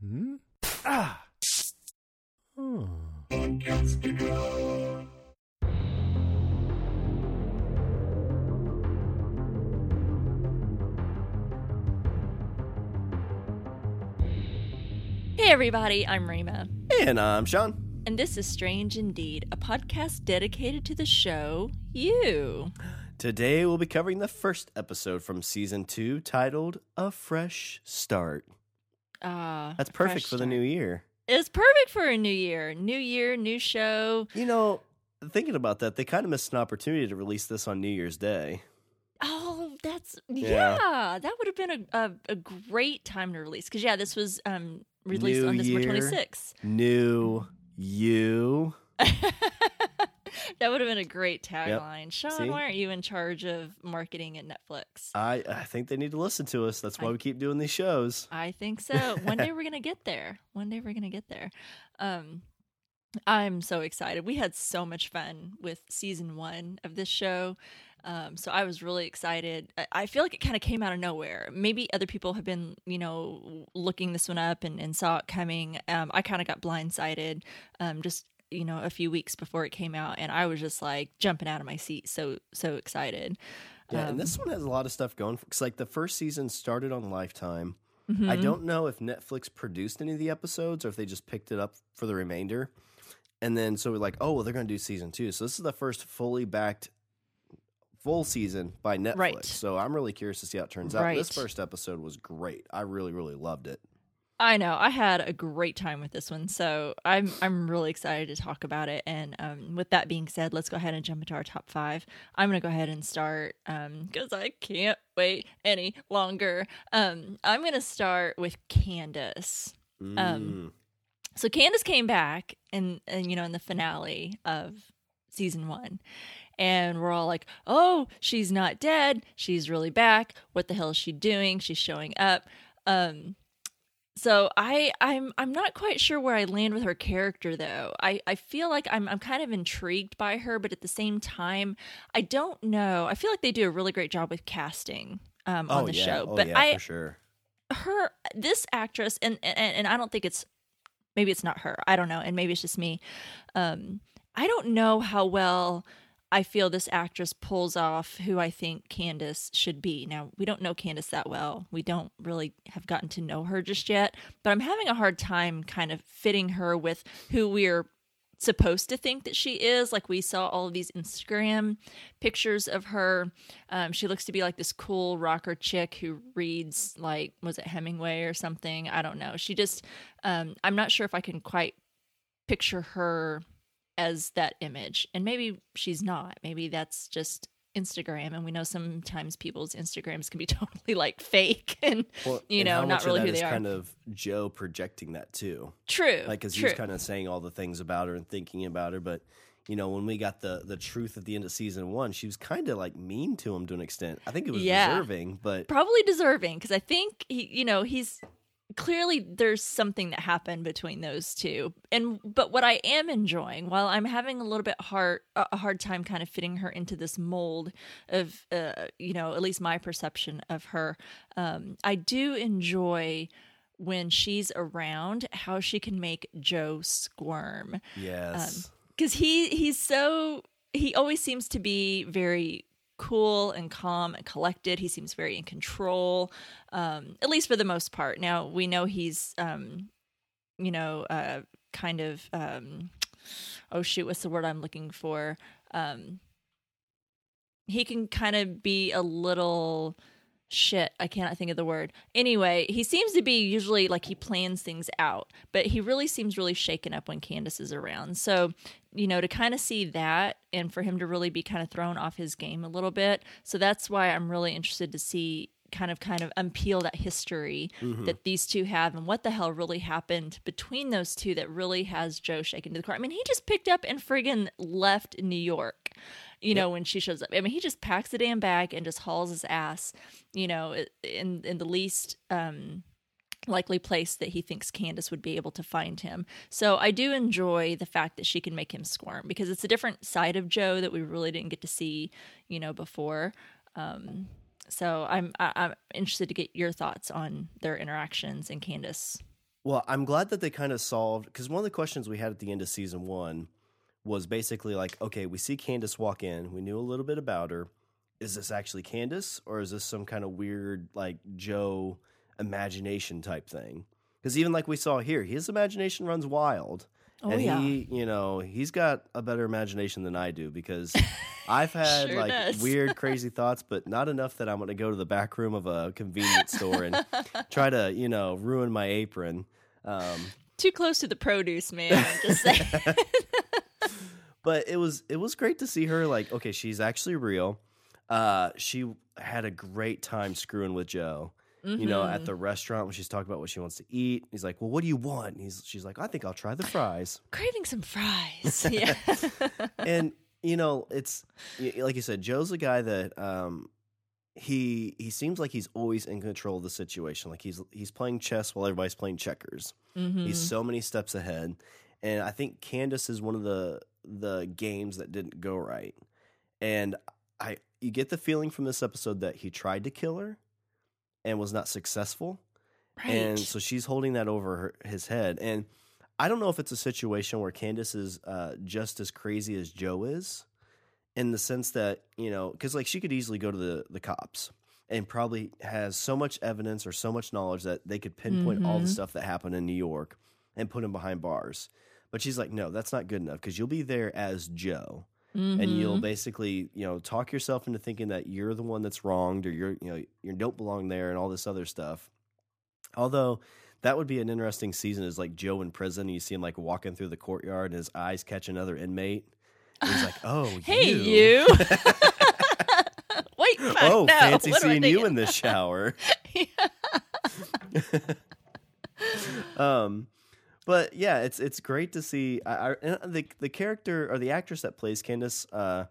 Hmm? Ah. Oh. Hey everybody, I'm Rima. And I'm Sean. And this is Strange Indeed, a podcast dedicated to the show You. Today we'll be covering the first episode from season two titled A Fresh Start. Ah, That's perfect for the new year. It's perfect for a new year. New year, new show. You know, thinking about that, they kind of missed an opportunity to release this on New Year's Day. Oh, that's Yeah. yeah. that would have been a, a, a great time to release because yeah, this was um released New on December twenty sixth. New you. that would have been a great tagline. Sean, See? why aren't you in charge of marketing at Netflix? I, I think they need to listen to us. That's why I- we keep doing these shows. I think so. One day we're gonna get there. One day we're gonna get there. Um, I'm so excited. We had so much fun with season one of this show. Um, so I was really excited. I- I feel like it kind of came out of nowhere. Maybe other people have been, you know, looking this one up and, and saw it coming. Um, I kind of got blindsided um, just, you know, a few weeks before it came out, and I was just like jumping out of my seat, so so excited. Yeah, Um, and this one has a lot of stuff going. Because like the first season started on Lifetime. I Mhm. don't know if Netflix produced any of the episodes or if they just picked it up for the remainder. And then so we're like, oh well, they're going to do season two. So this is the first fully backed full season by Netflix. Right. So I'm really curious to see how it turns out. This first episode was great. I really really loved it. I know. I had a great time with this one, so I'm I'm really excited to talk about it. And um, with that being said, let's go ahead and jump into our top five. I'm gonna go ahead and start because I can't wait any longer. Um, I'm gonna start with Candace. Um, Mm. So Candace came back, and and you know in the finale of season one. And we're all like, oh, she's not dead. She's really back. What the hell is she doing? She's showing up. Um, so I I'm I'm not quite sure where I land with her character though. I I feel like I'm I'm kind of intrigued by her, but at the same time, I don't know. I feel like they do a really great job with casting um, on oh the yeah, show, oh, but yeah, I for sure. her this actress and, and and I don't think it's maybe it's not her. I don't know, and maybe it's just me. Um, I don't know how well I feel this actress pulls off who I think Candace should be. Now, we don't know Candace that well. We don't really have gotten to know her just yet, but I'm having a hard time kind of fitting her with who we're supposed to think that she is. Like we saw all of these Instagram pictures of her. Um, she looks to be like this cool rocker chick who reads like was it Hemingway or something? I don't know. She just um, I'm not sure if I can quite picture her as that image. And maybe she's not. Maybe that's just Instagram and we know sometimes people's Instagrams can be totally like fake and Well, you know, how not really who they are. Kind of Joe projecting that too. true. like because he's kind of saying all the things about her and thinking about her but you know when we got the the truth at the end of season one she was kind of like mean to him to an extent i think it was Yeah. deserving but probably deserving because I think he, you know, he's clearly there's something that happened between those two. And but what I am enjoying, while I'm having a little bit hard a hard time kind of fitting her into this mold of, uh, you know, at least my perception of her, um, I do enjoy. When she's around, how she can make Joe squirm yes because he he's so he always seems to be very cool and calm and collected. He seems very in control um at least for the most part. Now we know he's um you know uh kind of um oh shoot what's the word i'm looking for? Um he can kind of be a little shit i cannot think of the word. Anyway he seems to be usually like he plans things out but he really seems really shaken up when candace is around. So you know to kind of see that and for him to really be kind of thrown off his game a little bit. So that's why i'm really interested to see kind of kind of unpeel that history Mhm. that these two have and what the hell really happened between those two that really has joe shaken to the core i mean he just picked up and friggin left new york you know when she shows up i mean he just packs the damn bag and just hauls his ass you know in in the least um likely place that he thinks Candace would be able to find him. So I do enjoy the fact that she can make him squirm because it's a different side of Joe that we really didn't get to see, you know, before. Um, so I'm I, I'm interested to get your thoughts on their interactions and Candace. Well, I'm glad that they kind of solved because one of the questions we had at the end of season one was basically like, okay, we see Candace walk in. We knew a little bit about her. Is this actually Candace or is this some kind of weird like Joe imagination type thing? Because even like we saw here, his imagination runs wild. Oh, and yeah. he, you know, he's got a better imagination than I do because I've had Sure like does. weird, crazy thoughts, but not enough that I'm going to go to the back room of a convenience store and try to, you know, ruin my apron. Um, Too close to the produce, man. Just saying. but it was it was great to see her like okay she's actually real uh she had a great time screwing with joe you know Mm-hmm. at the restaurant when she's talking about what she wants to eat he's like well what do you want and he's she's like i think i'll try the fries Craving some fries. Yeah. and you know it's like you said joe's a guy that um he he seems like he's always in control of the situation like he's he's playing chess while everybody's playing checkers Mhm. He's so many steps ahead, and I think Candace is one of the the games that didn't go right. And I, you get the feeling from this episode that he tried to kill her and was not successful, Right. and so she's holding that over her, his head. And I don't know if it's a situation where Candace is uh, just as crazy as Joe is, in the sense that you know, because like she could easily go to the the cops and probably has so much evidence or so much knowledge that they could pinpoint all the Mhm. stuff that happened in New York and put him behind bars. But she's like, no, that's not good enough because you'll be there as Joe, and you'll Mhm. basically, you know, talk yourself into thinking that you're the one that's wronged or you're, you know, you don't belong there and all this other stuff. Although that would be an interesting season is like Joe in prison. And you see him like walking through the courtyard and his eyes catch another inmate. He's like, oh, Hey, you. you. Wait, fuck, oh, no. fancy What seeing you in this shower. um, but yeah, it's it's great to see. I, I, the the character or the actress that plays Candace. Uh,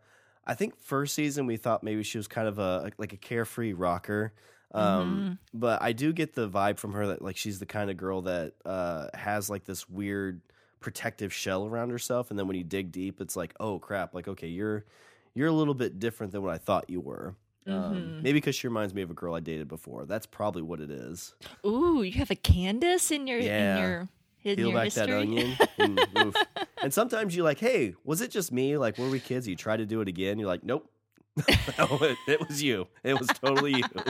I think first season we thought maybe she was kind of a like a carefree rocker. Um, but I do get the vibe from her that like she's the kind of girl that uh has like this weird protective shell around herself, and then when you dig deep, it's like, oh crap, like okay, you're you're a little bit different than what I thought you were. Um, Mhm. maybe because she reminds me of a girl I dated before. That's probably what it is. Ooh, you have a Candace in your Yeah. in your Peel your back history. that onion. And, and sometimes you're like, hey, was it just me? Like, were we kids? You try to do it again. You're like, nope. no, it, it was you. It was totally you.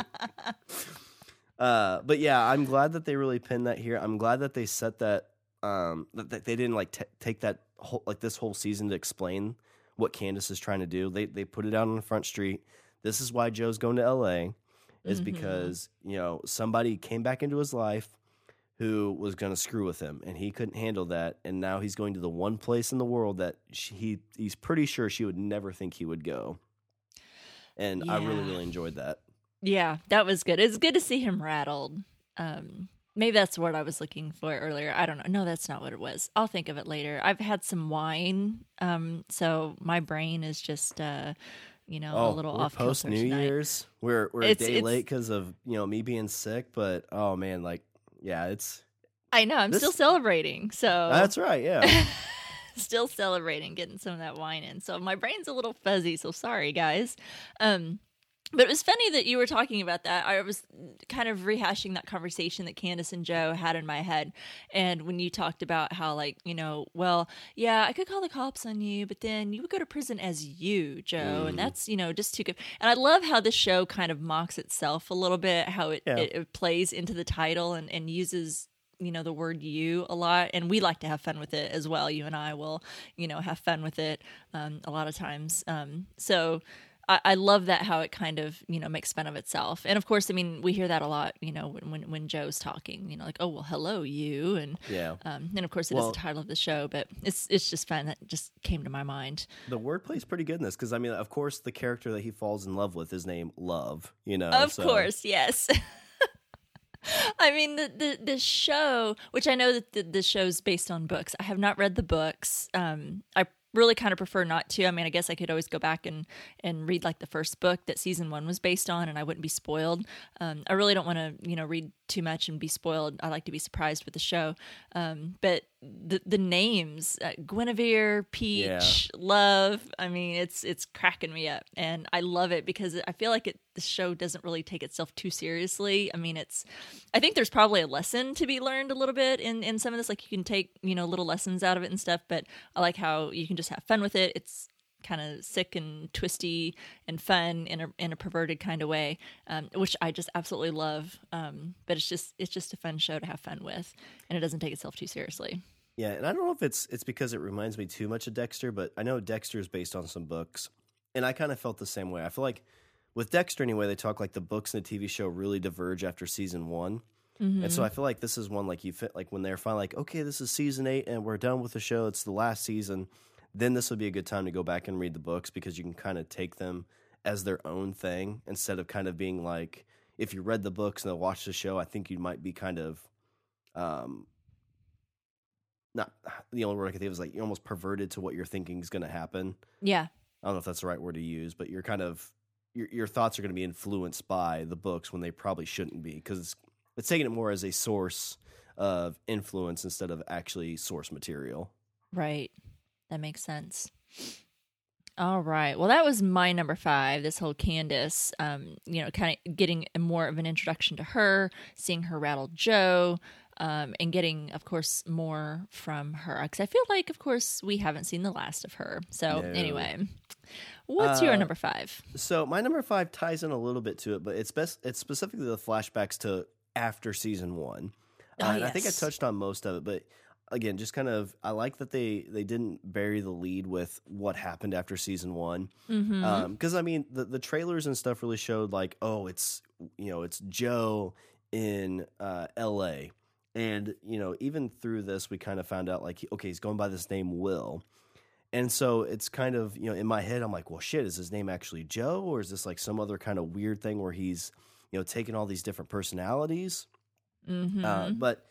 Uh, but yeah, I'm glad that they really pinned that here. I'm glad that they set that. Um, that, that they didn't like t- take that whole like this whole season to explain what Candace is trying to do. They they put it out on the front street. This is why Joe's going to L.A. is Mhm. because you know somebody came back into his life who was going to screw with him, and he couldn't handle that. And now he's going to the one place in the world that she, he he's pretty sure she would never think he would go. And I really really enjoyed that. Yeah, that was good. It's good to see him rattled. Um, maybe that's what I was looking for earlier. I don't know. No, that's not what it was. I'll think of it later. I've had some wine, um, so my brain is just, uh, you know, a little Oh, off post New tonight. Year's. We're we're It's- a day it's- late because of you know me being sick, but oh man, like yeah, it's I know. I'm This- still celebrating, so that's right, yeah. still celebrating getting some of that wine in. So my brain's a little fuzzy, so sorry guys. Um but it was funny that you were talking about that. I was kind of rehashing that conversation that Candace and Joe had in my head. And when you talked about how, like, you know, well, yeah, I could call the cops on you, but then you would go to prison as you, Joe. Mm. And that's, you know, just too good. And I love how this show kind of mocks itself a little bit, how it, Yeah. it, it plays into the title and, and uses you know the word you a lot and we like to have fun with it as well you and i will you know have fun with it um, a lot of times um, so I, I love that how it kind of you know makes fun of itself and of course i mean we hear that a lot you know when when, when joe's talking you know like oh well hello you and Yeah. um, and of course it is Well- the title of the show but it's it's just fun that just came to my mind The wordplay's pretty good in this because I mean, of course, the character that he falls in love with is named Love. You know, Of so- course, yes. I mean the, the the show, which I know that the, the show's based on books. I have not read the books. Um, I really kind of prefer not to. I mean, I guess I could always go back and and read like the first book that season one was based on, and I wouldn't be spoiled. Um, I really don't want to, you know, read too much and be spoiled. I like to be surprised with the show. Um, but the the names uh, Guinevere, Peach, Love. I mean, it's it's cracking me up, and I love it because I feel like it. The show doesn't really take itself too seriously. I mean, it's. I think there's probably a lesson to be learned a little bit in in some of this. Like you can take you know little lessons out of it and stuff. But I like how you can just have fun with it. It's kind of sick and twisty and fun in a in a perverted kind of way, um, which I just absolutely love. Um, but it's just it's just a fun show to have fun with, and it doesn't take itself too seriously. Yeah, and I don't know if it's it's because it reminds me too much of Dexter, but I know Dexter is based on some books, and I kind of felt the same way. I feel like with Dexter anyway, they talk like the books and the TV show really diverge after season one. Mm-hmm. And so I feel like this is one like you fit like when they're finally like, okay, this is season eight and we're done with the show. It's the last season then this would be a good time to go back and read the books because you can kind of take them as their own thing instead of kind of being like if you read the books and watch the show, I think you might be kind of um not the only word I could think of is like you're almost perverted to what you're thinking is going to happen. Yeah. I don't know if that's the right word to use, but you're kind of your your thoughts are going to be influenced by the books when they probably shouldn't be because it's, it's taking it more as a source of influence instead of actually source material. Right. That makes sense. All right. Well, that was my number five. This whole Candace, um, you know, kind of getting more of an introduction to her, seeing her rattle Joe, um, and getting, of course, more from her. Because I feel like, of course, we haven't seen the last of her. So, no. anyway, what's uh, your number five? So, my number five ties in a little bit to it, but it's best. It's specifically the flashbacks to after season one. Oh, uh, yes. I think I touched on most of it, but again, just kind of, I like that they they didn't bury the lead with what happened after season one, because mm-hmm. um, I mean the the trailers and stuff really showed like, oh, it's you know it's Joe in uh, L.A. And you know, even through this, we kind of found out like, okay, he's going by this name Will, and so it's kind of you know in my head, I'm like, well, shit, is his name actually Joe, or is this like some other kind of weird thing where he's you know taking all these different personalities? Mm-hmm. Uh, but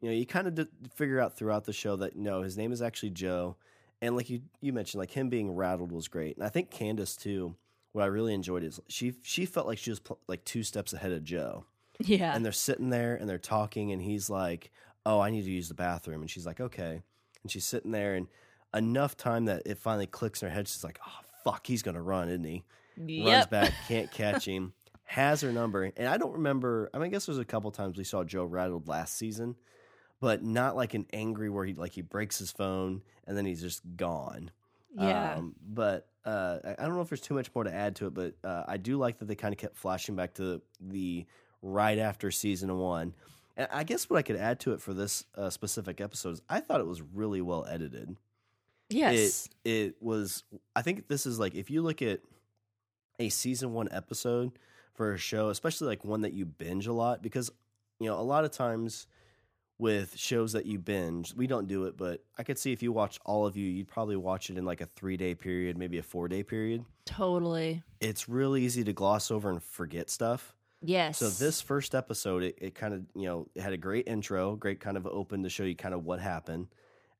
you know, you kind of d- figure out throughout the show that no, his name is actually Joe, and like you you mentioned, like him being rattled was great, and I think Candace too. What I really enjoyed is she she felt like she was pl- like two steps ahead of Joe. Yeah, and they're sitting there and they're talking, and he's like, "Oh, I need to use the bathroom," and she's like, "Okay," and she's sitting there, and enough time that it finally clicks in her head. She's like, "Oh fuck, he's gonna run, isn't he?" Yep. Runs back, can't catch him. has her number, and I don't remember. I mean, I guess there's a couple times we saw Joe rattled last season, but not like an angry where he like he breaks his phone and then he's just gone. Yeah. Um, but uh, I don't know if there's too much more to add to it, but uh, I do like that they kind of kept flashing back to the right after season one. And I guess what I could add to it for this uh, specific episode is I thought it was really well edited. Yes. It, it was, I think this is like, if you look at a season one episode for a show, especially like one that you binge a lot, because, you know, a lot of times with shows that you binge. We don't do it, but I could see if you watch all of you, you'd probably watch it in like a three day period, maybe a four day period. Totally. It's really easy to gloss over and forget stuff. Yes. So this first episode, it, it kind of, you know, it had a great intro, great kind of open to show you kind of what happened.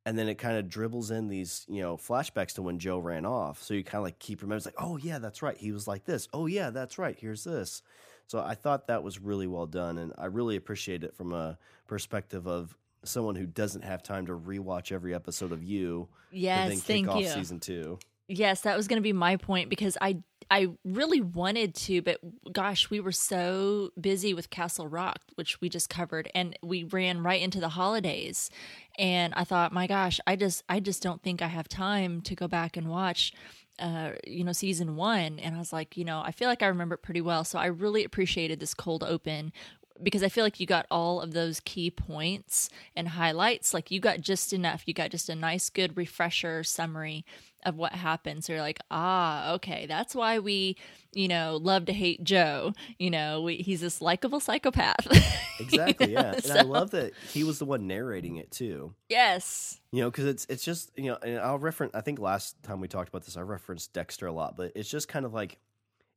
And then it kind of dribbles in these, you know, flashbacks to when Joe ran off. So you kind of like keep remembering, like, oh yeah, that's right. He was like this. Oh yeah, that's right. Here's this. So I thought that was really well done, and I really appreciate it from a perspective of someone who doesn't have time to rewatch every episode of you. Yes, then kick thank off you. Season two. Yes, that was going to be my point because I I really wanted to, but gosh, we were so busy with Castle Rock, which we just covered, and we ran right into the holidays. And I thought, my gosh, I just I just don't think I have time to go back and watch uh, you know, season one. And I was like, you know, I feel like I remember it pretty well. So I really appreciated this cold open because I feel like you got all of those key points and highlights. Like you got just enough. You got just a nice, good refresher summary of what happened. So you're like, ah, okay, that's why we, you know, love to hate Joe. You know, we, he's this likable psychopath. exactly. you know? Yeah, and so, I love that he was the one narrating it too. Yes. You know, because it's it's just you know, and I'll reference. I think last time we talked about this, I referenced Dexter a lot, but it's just kind of like,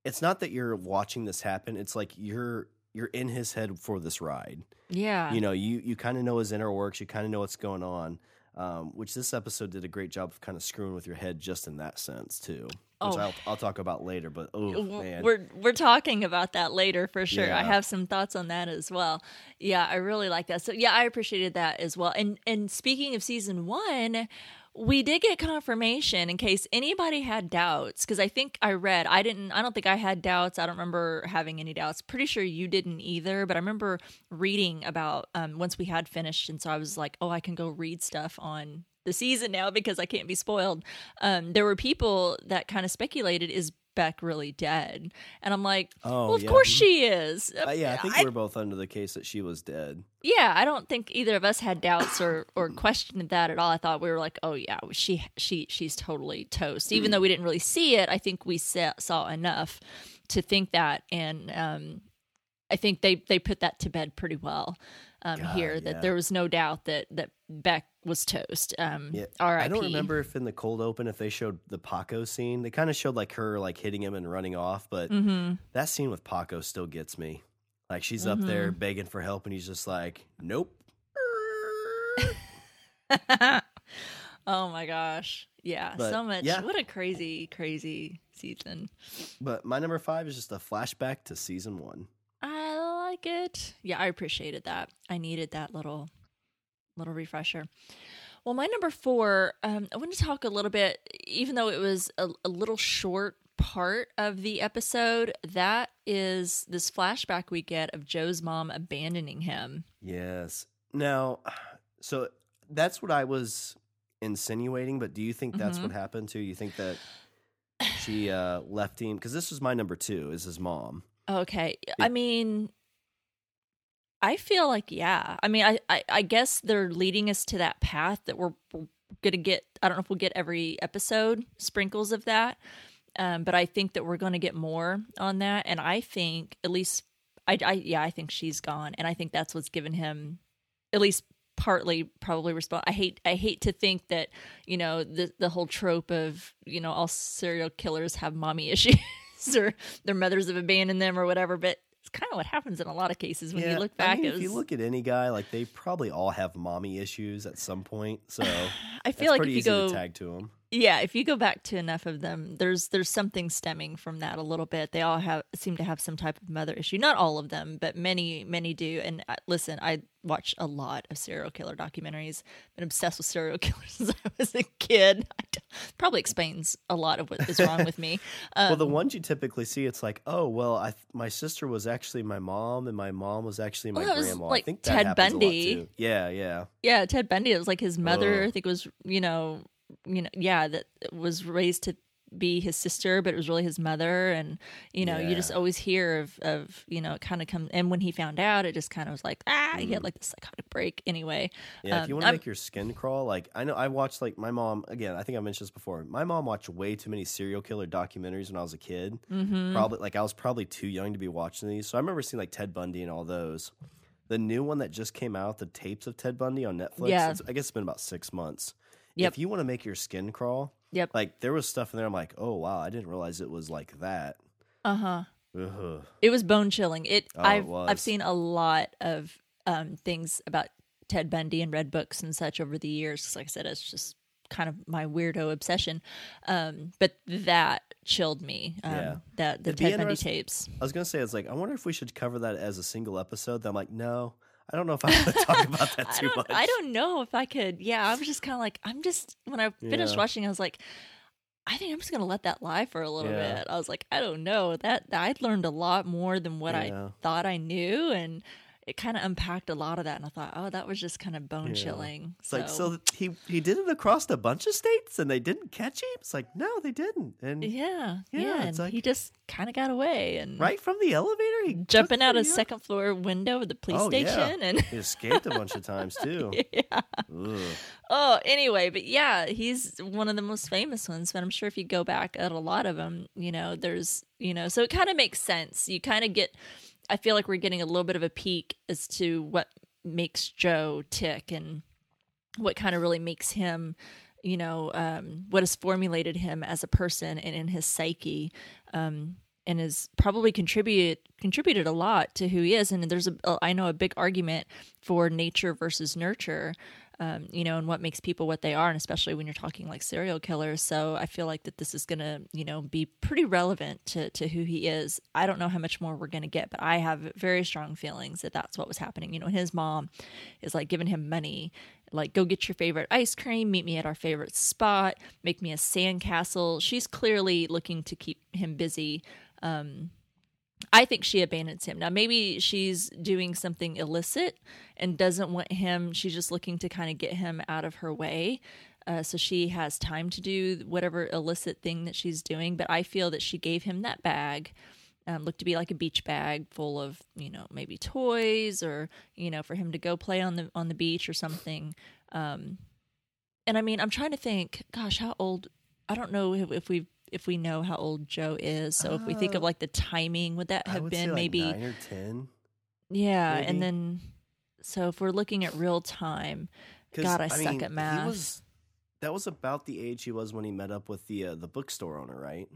it's not that you're watching this happen. It's like you're you're in his head for this ride. Yeah. You know, you you kind of know his inner works. You kind of know what's going on. Um, which this episode did a great job of kind of screwing with your head just in that sense too. Which Oh. I'll, I'll talk about later. But oh man, We're we're talking about that later for sure. I have some thoughts on that as well. Yeah, I really like that. So yeah, I appreciated that as well. And and speaking of season one, we did get confirmation in case anybody had doubts because I think I read I didn't I don't think I had doubts. I don't remember having any doubts. Pretty sure you didn't either. But I remember reading about um, once we had finished, and so I was like, oh, I can go read stuff on the season now because I can't be spoiled. Um, there were people that kind of speculated is Beck really dead, and I'm like, Oh, well, of yeah. course she is. Uh, yeah, I think we're both under the case that she was dead. yeah, I don't think either of us had doubts or or questioned that at all. I thought we were like, oh yeah, she she she's totally toast. Even though we didn't really see it, I think we sa- saw enough to think that, and um, I think they they put that to bed pretty well um, God, here. That yeah. there was no doubt that that Beck was toast. Um, Yeah, R.I.P. I don't remember if in the cold open if they showed the Paco scene. They kind of showed like her like hitting him and running off, but Mm-hmm. that scene with Paco still gets me. Like she's up there begging for help, and he's just like, "Nope." oh my gosh. Yeah, But, so much. yeah. What a crazy, crazy season. But my number five is just a flashback to season one. Like it. Yeah, I appreciated that. I needed that little little refresher. Well, my number four, um, I want to talk a little bit, even though it was a, a little short part of the episode, that is this flashback we get of Joe's mom abandoning him. Yes. Now, so that's what I was insinuating. But do you think that's Mhm. what happened to You think that she uh, left him because this was my number two. Is his mom? Okay. I mean, I feel like, yeah. I mean, I, I, I guess they're leading us to that path that we're, to get. I don't know if we'll get every episode sprinkles of that. Um, but I think that we're to get more on that. And I think, at least, I, I, yeah, I think she's gone. And I think that's what's given him, at least partly probably respond i hate i hate to think that you know the the whole trope of you know all serial killers have mommy issues or their mothers have abandoned them or whatever but kind of what happens in a lot of cases when you look back I mean, if you look at any guy, like they probably all have mommy issues at some point. So i it's feel like if pretty you easy go to tag to them. Yeah if you go back to enough of them there's there's something stemming from that a little bit they all have seem to have some type of mother issue not all of them but many many do and uh, listen i watch a lot of serial killer documentaries been obsessed with serial killers since i was a kid probably explains a lot of what is wrong with me um, well, the ones you typically see, it's like, oh, well, I th- my sister was actually my mom, and my mom was actually my Well, grandma. like I think that Ted happens a lot, Bundy. Yeah, yeah. yeah ted bundy it was like his mother Ugh. i think it was you know you know yeah that was raised to be his sister but it was really his mother and you know you just always hear of of you know it kind of come and when he found out it just kind of was like ah he had like this psychotic break anyway Yeah, if Um, you want to make your skin crawl, like I know I watched like my mom again. I think I mentioned this before. My mom watched way too many serial killer documentaries when I was a kid. mm-hmm. Probably like I was probably too young to be watching these. So I remember seeing like Ted Bundy and all those. The new one that just came out, the tapes of Ted Bundy on Netflix. Yeah. I guess it's been about six months. Yep. If you want to make your skin crawl, yep like there was stuff in there. I'm like, oh wow, I didn't realize it was like that. uh-huh Ugh. it was bone chilling it Oh, i've was. i've seen a lot of um things about ted bundy and read books and such over the years. like i said it's just kind of my weirdo obsession um but that chilled me um Yeah. that the It'd ted bundy tapes I was gonna say, it's like I wonder if we should cover that as a single episode. Then I'm like, no, I don't know if I want to talk about that too don't, much. I don't know if I could. Yeah, I was just kind of like, I'm just when I finished Yeah. watching, I was like, I think I'm just gonna let that lie for a little Yeah. bit. I was like, I don't know that I learned a lot more than what I thought I knew, and it kind of unpacked a lot of that. And I thought, oh, that was just kind of bone Yeah. chilling. It's like so he he did it across a bunch of states and they didn't catch him. It's like no, they didn't. And yeah, Yeah, yeah, it's and like- he just kind of got away and right from the elevator, he jumping out a second floor window of the police Oh, yeah. station and. He escaped a bunch of times too. yeah. Ugh. Oh, anyway, but yeah, he's one of the most famous ones. But I'm sure if you go back at a lot of them, you know, there's, you know, so it kind of makes sense. You kind of get, I feel like we're getting a little bit of a peek as to what makes Joe tick and what kind of really makes him, you know, um, what has formulated him as a person and in his psyche. Um, and has probably contributed contributed a lot to who he is. And there's a, I know a big argument for nature versus nurture um, you know, and what makes people what they are, and especially when you're talking like serial killers. So I feel like that this is going to, you know, be pretty relevant to, to who he is. I don't know how much more we're going to get, but I have very strong feelings that that's what was happening. You know, his mom is like giving him money, like, go get your favorite ice cream, meet me at our favorite spot, make me a sandcastle. She's clearly looking to keep him busy. Um, I think she abandons him. Now, maybe she's doing something illicit and doesn't want him. She's just looking to kind of get him out of her way. Uh, so she has time to do whatever illicit thing that she's doing. But I feel that she gave him that bag, um, looked to be like a beach bag full of, you know, maybe toys or, you know, for him to go play on the on the beach or something. Um, and I mean, I'm trying to think. Gosh, how old? I don't know if, if we've if we know how old Joe is. So if we think of Uh, like the timing, would that I have would been say like maybe nine or ten. yeah, maybe. and then so if we're looking at real time, 'Cause, God, I suck mean, at math. He was, that was about the age he was when he met up with the uh, the bookstore owner, right?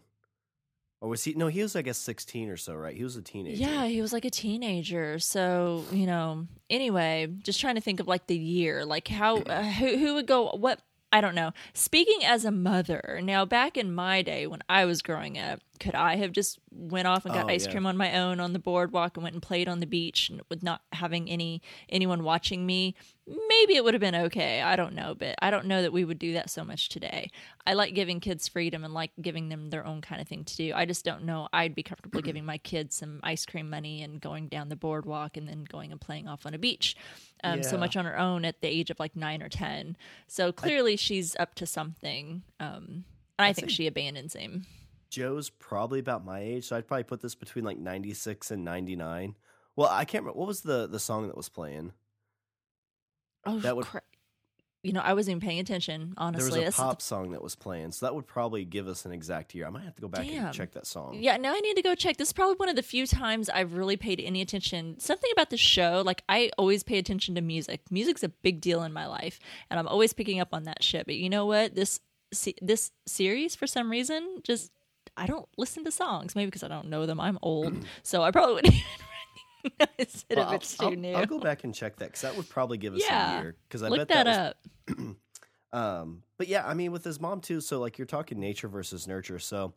Or was he? No, he was I guess sixteen or so, right? He was a teenager. yeah, he was like a teenager. So you know, anyway, just trying to think of like the year, like how uh, who who would go what. I don't know. Speaking as a mother, now back in my day when I was growing up, could I have just went off and got Oh, ice yeah. cream on my own on the boardwalk and went and played on the beach and with not having any anyone watching me? Maybe it would have been okay. I don't know, but I don't know that we would do that so much today. I like giving kids freedom and like giving them their own kind of thing to do. I just don't know. I'd be comfortable giving my kids some ice cream money and going down the boardwalk and then going and playing off on a beach. Um, So much on her own at the age of like nine or ten. So clearly she's up to something. Um, and I think she abandons him. Joe's probably about my age, so I'd probably put this between like ninety six and ninety nine. Well, I can't remember what was the the song that was playing. Oh, That would- cra- you know, I wasn't even paying attention. honestly. There was a This is the pop song that was playing, so that would probably give us an exact year. I might have to go back Damn. and check that song. Yeah, now I need to go check. This is probably one of the few times I've really paid any attention. Something about the show, like I always pay attention to music. Music's a big deal in my life, and I'm always picking up on that shit. But you know what? This this series, for some reason, just I don't listen to songs. Maybe because I don't know them. I'm old, so I probably wouldn't Well, it's I'll, too new. I'll go back and check that because that would probably give us Yeah. a year. Because I Look bet that, that, was, up. Um, but yeah, I mean, with his mom too. So like you're talking nature versus nurture. So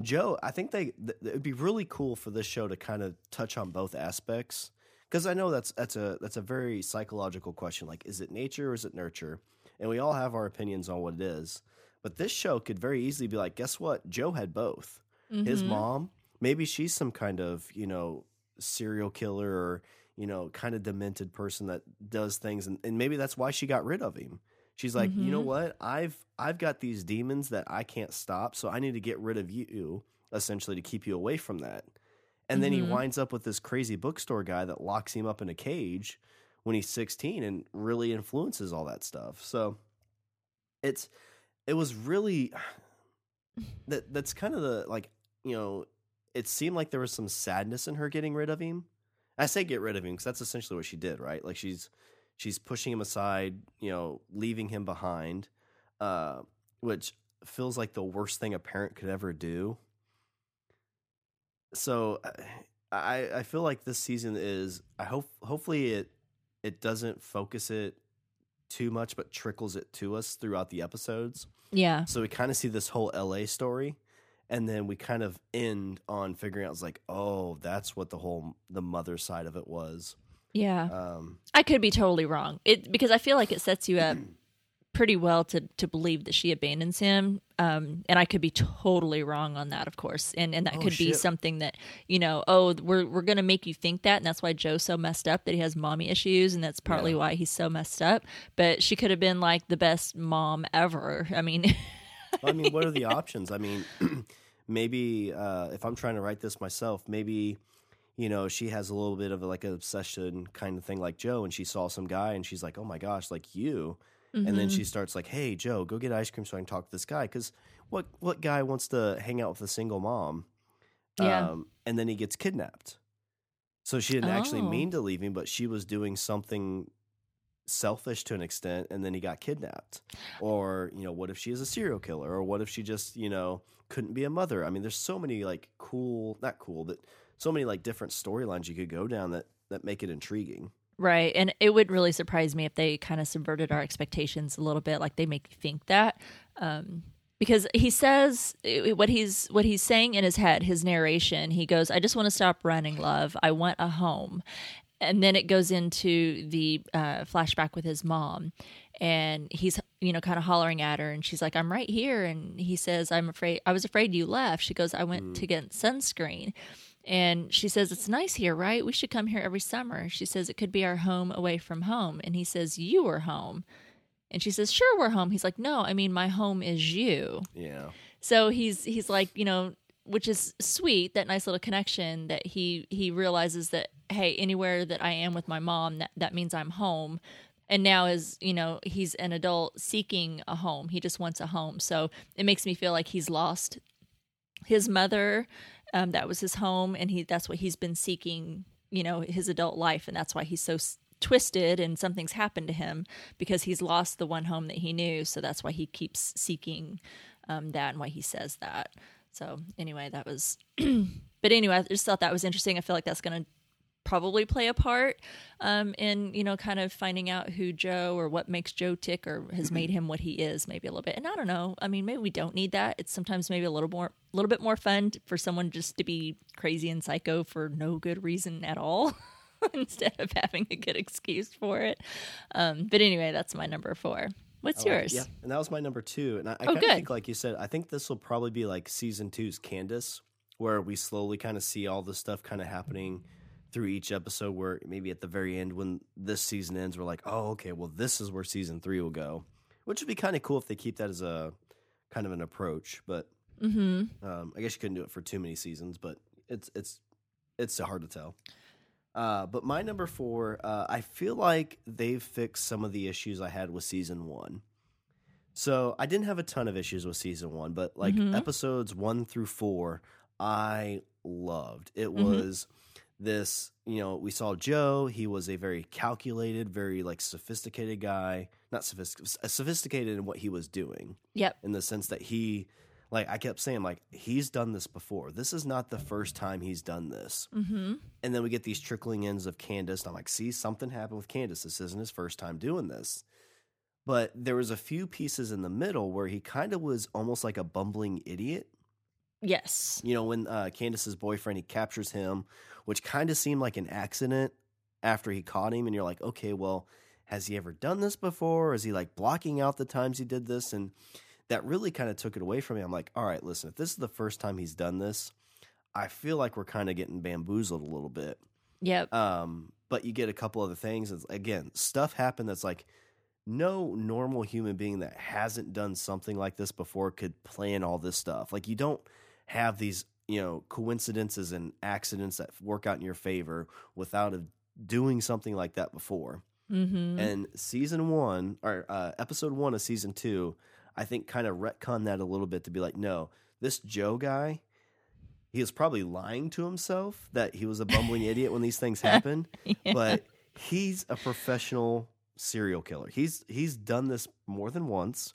Joe, I think they th- it would be really cool for this show to kind of touch on both aspects because I know that's that's a that's a very psychological question. Like, is it nature or is it nurture? And we all have our opinions on what it is. But this show could very easily be like, guess what? Joe had both. His Mhm. mom, maybe she's some kind of you know serial killer or you know kind of demented person that does things, and, and maybe that's why she got rid of him. She's like, you know Mhm. what? I've I've got these demons that I can't stop, so I need to get rid of you, essentially, to keep you away from that. And then he Mhm. winds up with this crazy bookstore guy that locks him up in a cage when he's 16 and really influences all that stuff. So it's it was really that that's kind of the like, you know, it seemed like there was some sadness in her getting rid of him. I say get rid of him because that's essentially what she did, right? Like she's she's pushing him aside, you know, leaving him behind, uh, which feels like the worst thing a parent could ever do. So I I feel like this season is I hope hopefully it it doesn't focus it too much but trickles it to us throughout the episodes. Yeah. So we kind of see this whole LA story and then we kind of end on figuring out it's like, oh, that's what the whole the mother side of it was. Yeah. Um I could be totally wrong. It because I feel like it sets you up pretty well to to believe that she abandons him. Um, and I could be totally wrong on that, of course. And and that Oh, could be something that you know. Oh, we're we're gonna make you think that, and that's why Joe's so messed up that he has mommy issues, and that's partly Yeah. why he's so messed up. But she could have been like the best mom ever. I mean, I mean, what are the options? I mean, maybe uh, if I'm trying to write this myself, maybe you know she has a little bit of like an obsession kind of thing, like Joe, and she saw some guy and she's like, "Oh my gosh, like you," and then she starts like, "Hey, Joe, go get ice cream so I can talk to this guy." Because what what guy wants to hang out with a single mom? Yeah. Um, and then he gets kidnapped. So she didn't actually Oh. mean to leave him, but she was doing something selfish to an extent and then he got kidnapped or you know what if she is a serial killer or what if she just you know couldn't be a mother i mean there's so many like cool not cool but so many like different storylines you could go down that that make it intriguing Right. And it would really surprise me if they kind of subverted our expectations a little bit, like they make me think that. Um, because he says what he's what he's saying in his head, his narration. He goes, "I just want to stop running, love. I want a home." And then it goes into the uh, flashback with his mom, and he's you know kind of hollering at her, and she's like, "I'm right here," and he says, "I'm afraid. I was afraid you left." She goes, "I went to get sunscreen." And she says, It's nice here, right? We should come here every summer. She says, It could be our home away from home. And he says, You are home. And she says, Sure, we're home. He's like, No, I mean, my home is you. Yeah. So he's he's like, you know, which is sweet, that nice little connection that he he realizes that, hey, anywhere that I am with my mom, that, that means I'm home. And now is, you know, he's an adult seeking a home. He just wants a home. So it makes me feel like he's lost his mother um, that was his home, and he that's what he's been seeking. You know, his adult life, and that's why he's so s- twisted, and something's happened to him because he's lost the one home that he knew. So that's why he keeps seeking um, that, and why he says that. So anyway, that was. but anyway, I just thought that was interesting. I feel like that's going to probably play a part um, in you know kind of finding out who Joe or what makes Joe tick or has made him what he is maybe a little bit. And I don't know. I mean, maybe we don't need that. It's sometimes maybe a little more, a little bit more fun for someone just to be crazy and psycho for no good reason at all. Instead of having a good excuse for it, um, but anyway, that's my number four. What's like it. yours? Yeah, and that was my number two. And I, I Oh, kind of think, like you said, I think this will probably be like season two's Candace, where we slowly kind of see all this stuff kind of happening through each episode. Where maybe at the very end, when this season ends, we're like, oh, okay, well, this is where season three will go, which would be kind of cool if they keep that as a kind of an approach. But Mm-hmm. um, I guess you couldn't do it for too many seasons, but it's it's it's hard to tell. Uh, but my number four, uh, I feel like they've fixed some of the issues I had with season one. So I didn't have a ton of issues with season one, but like Mhm. episodes one through four, I loved. It Mhm. was this, you know, we saw Joe. He was a very calculated, very like sophisticated guy. Not sophisticated, sophisticated in what he was doing Yep. in the sense that he like I kept saying like he's done this before. This is not the first time he's done this. Mm-hmm. And then we get these trickling ends of Candace. And I'm like, see, something happened with Candace. This isn't his first time doing this. But there was a few pieces in the middle where he kind of was almost like a bumbling idiot. Yes. You know, when uh, Candace's boyfriend he captures him, which kind of seemed like an accident after he caught him, and you're like, okay, well, has he ever done this before? Or is he like blocking out the times he did this? And that really kind of took it away from me. I'm like, all right, listen, if this is the first time he's done this, I feel like we're kind of getting bamboozled a little bit. Yep. Um, but you get a couple other things. It's, again, stuff happened that's like no normal human being that hasn't done something like this before could plan all this stuff. Like you don't have these, you know, coincidences and accidents that work out in your favor without a, doing something like that before. Mm-hmm. And season one or uh, episode one of season two, I think kind of retcon that a little bit to be like, no, this Joe guy, he was probably lying to himself that he was a bumbling idiot when these things happen, but he's a professional serial killer. He's he's done this more than once.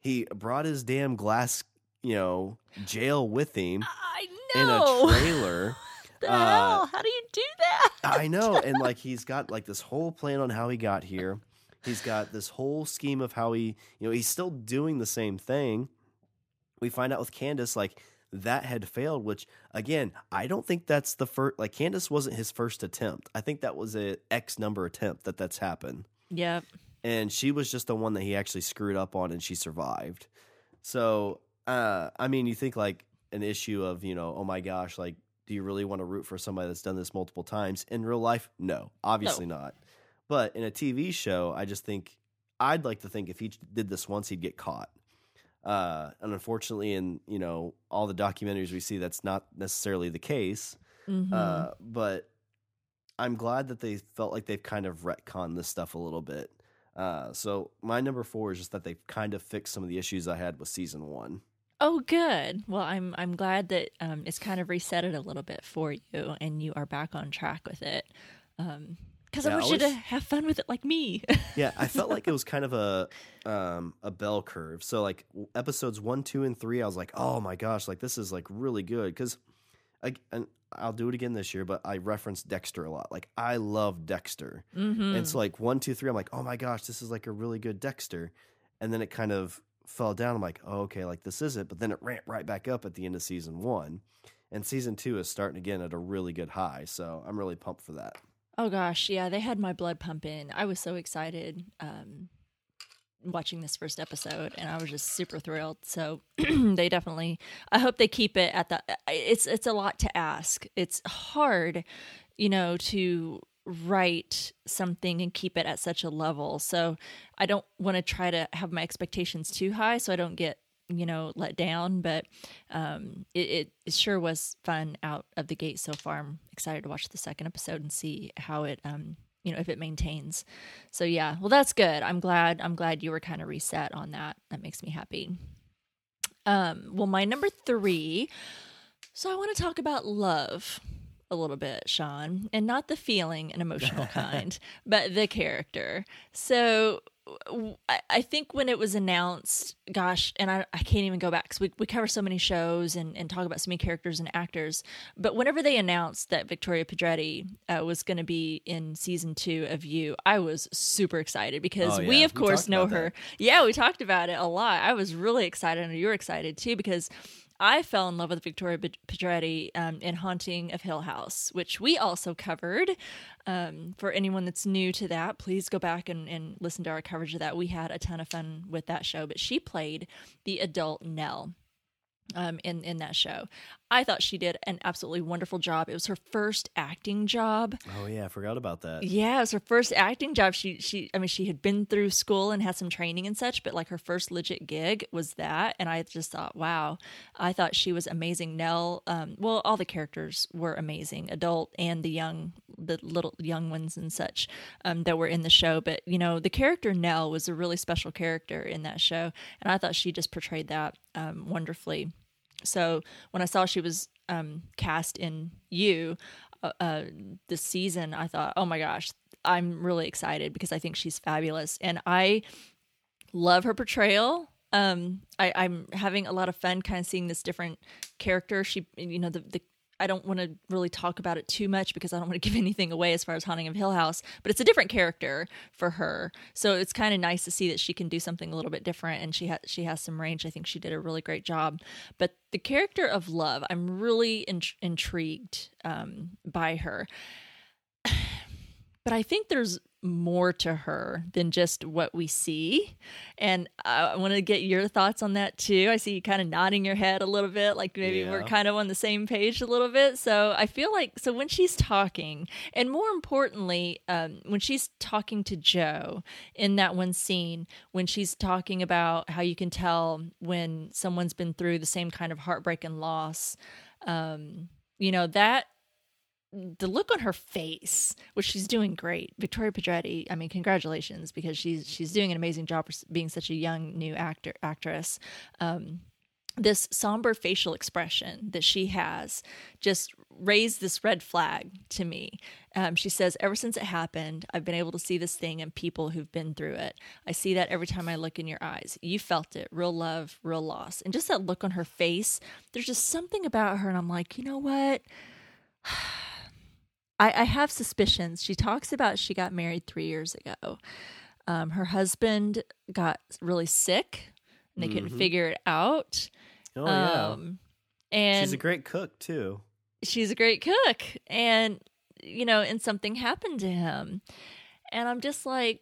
He brought his damn glass, you know, jail with him I in a trailer. the uh, hell? How do you do that? I know, and like he's got like this whole plan on how he got here. He's got this whole scheme of how he, you know, he's still doing the same thing. We find out with Candace like that had failed, which again, I don't think that's the first. Like Candace wasn't his first attempt. I think that was a X number attempt that that's happened, Yep. and she was just the one that he actually screwed up on, and she survived. So, uh, I mean, you think like an issue of you know, oh my gosh, like do you really want to root for somebody that's done this multiple times? In real life no obviously not. But in a tv show i just think i'd like to think if he did this once he'd get caught. Uh, and unfortunately in you know all the documentaries we see that's not necessarily the case. Mm-hmm. uh, but i'm glad that they felt like they've kind of retconned this stuff a little bit. Uh, so my number four is just that they've kind of fixed some of the issues i had with season one oh, good. Well, I'm I'm glad that um, it's kind of reset it a little bit for you, and you are back on track with it. Because Yeah, I I want you to have fun with it like me. yeah, I felt like it was kind of a um, a bell curve. So like episodes one, two, and three, I was like, oh my gosh, like this is like really good because I, and I'll do it again this year, but I reference Dexter a lot. Like I love Dexter, Mm-hmm. and so like one, two, three, I'm like, oh my gosh, this is like a really good Dexter, and then it kind of fell down. I'm like, oh, okay, like this is it, but then it ramped right back up at the end of season one, and season two is starting again at a really good high. So I'm really pumped for that. Oh gosh, yeah, they had my blood pumping. I was so excited um, watching this first episode, and I was just super thrilled. So they definitely. I hope they keep it at the. It's it's a lot to ask. It's hard, you know, to write something and keep it at such a level. So I don't want to try to have my expectations too high, so I don't get you know let down. But um it, it, sure was fun out of the gate so far. I'm excited to watch the second episode and see how it um you know if it maintains. So yeah well that's good. I'm glad i'm glad you were kind of reset on that. That makes me happy. Um well my number three so i want to talk about love a little bit sean and not the feeling and emotional kind but the character so I think when it was announced, gosh, and I, I can't even go back because we, we cover so many shows and, and talk about so many characters and actors. But whenever they announced that Victoria Pedretti uh, was going to be in season two of You, I was super excited because Oh, we, of We course, know her. that. Yeah, we talked about it a lot. I was really excited, and you were excited too because I fell in love with Victoria Pe- Pedretti um, in Haunting of Hill House, which we also covered. Um, for anyone that's new to that, please go back and, and listen to our coverage of that. We had a ton of fun with that show, but she played the adult Nell um, in in that show. I thought she did an absolutely wonderful job. It was her first acting job. Oh yeah, I forgot about that. Yeah, it was her first acting job. She she I mean she had been through school and had some training and such, but like her first legit gig was that and I just thought, wow. I thought she was amazing. Nell, um well all the characters were amazing, adult and the young the little young ones and such um that were in the show, but you know, the character Nell was a really special character in that show and I thought she just portrayed that um wonderfully. So when I saw she was um, cast in You uh, uh, this season, I thought, oh my gosh, I'm really excited because I think she's fabulous, and I love her portrayal. Um, I, I'm having a lot of fun kind of seeing this different character. She, you know, the the I don't want to really talk about it too much because I don't want to give anything away as far as Haunting of Hill House, but it's a different character for her. So it's kind of nice to see that she can do something a little bit different and she has she has some range. I think she did a really great job. But the character of Love, I'm really in- intrigued um, by her. But I think there's more to her than just what we see. And I want to get your thoughts on that too. I see you kind of nodding your head a little bit, like maybe we're kind of on the same page a little bit. So I feel like, so when she's talking, and more importantly, um, when she's talking to Joe in that one scene, when she's talking about how you can tell when someone's been through the same kind of heartbreak and loss, um, you know, that the look on her face, which she's doing great. Victoria Pedretti, I mean, congratulations because she's she's doing an amazing job for being such a young new actor actress. Um, this somber facial expression that she has just raised this red flag to me. Um, she says, Ever since it happened, I've been able to see this thing in people who've been through it. I see that every time I look in your eyes. You felt it real love, real loss. And just that look on her face, there's just something about her. And I'm like, you know what? I, I have suspicions. She talks about she got married three years ago. Um, her husband got really sick and they couldn't Mhm. figure it out. Oh yeah, Um, and she's a great cook too. she's a great cook and you know and something happened to him and i'm just like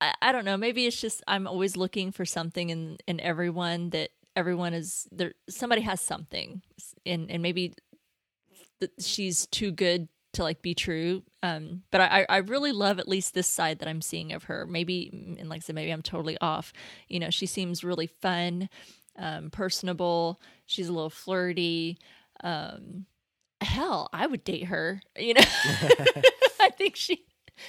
I, I don't know maybe it's just i'm always looking for something in in everyone that everyone is there somebody has something and and maybe th- she's too good to like be true um but I, I really love at least this side that i'm seeing of her. Maybe and like i said maybe i'm totally off. You know she seems really fun um personable. She's a little flirty. Um hell i would date her you know? I think she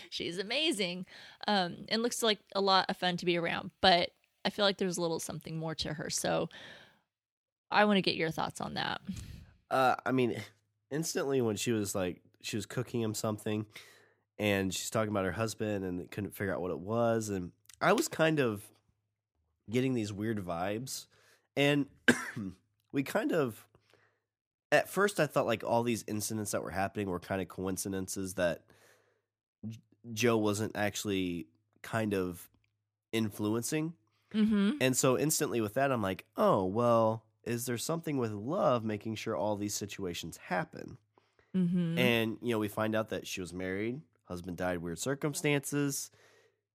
she's amazing. Um and looks like a lot of fun to be around but i feel like there's a little something more to her. So i want to get your thoughts on that. Uh, I mean, instantly when she was like, she was cooking him something, and she's talking about her husband, and couldn't figure out what it was, and I was kind of getting these weird vibes, and we kind of at first I thought like all these incidents that were happening were kind of coincidences that J- Joe wasn't actually kind of influencing. Mm-hmm. And so instantly with that, I'm like, oh, well, is there something with love making sure all these situations happen? Mm-hmm. And, you know, we find out that she was married, husband died weird circumstances,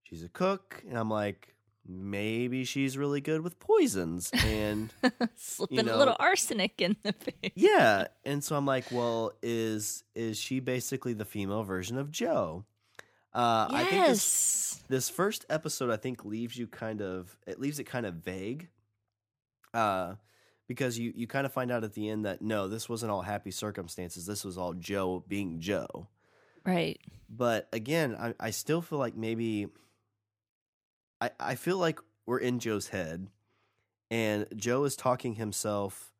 she's a cook. And I'm like, maybe she's really good with poisons. And Slipping know- a little arsenic in the face. yeah. And so I'm like, well, is is she basically the female version of Joe? Uh, I think this, yes. this first episode, I think, leaves you kind of it leaves it kind of vague, uh, because you you kind of find out at the end that no, this wasn't all happy circumstances. This was all Joe being Joe. Right. But again, I, I still feel like maybe I I feel like we're in Joe's head, and Joe is talking himself.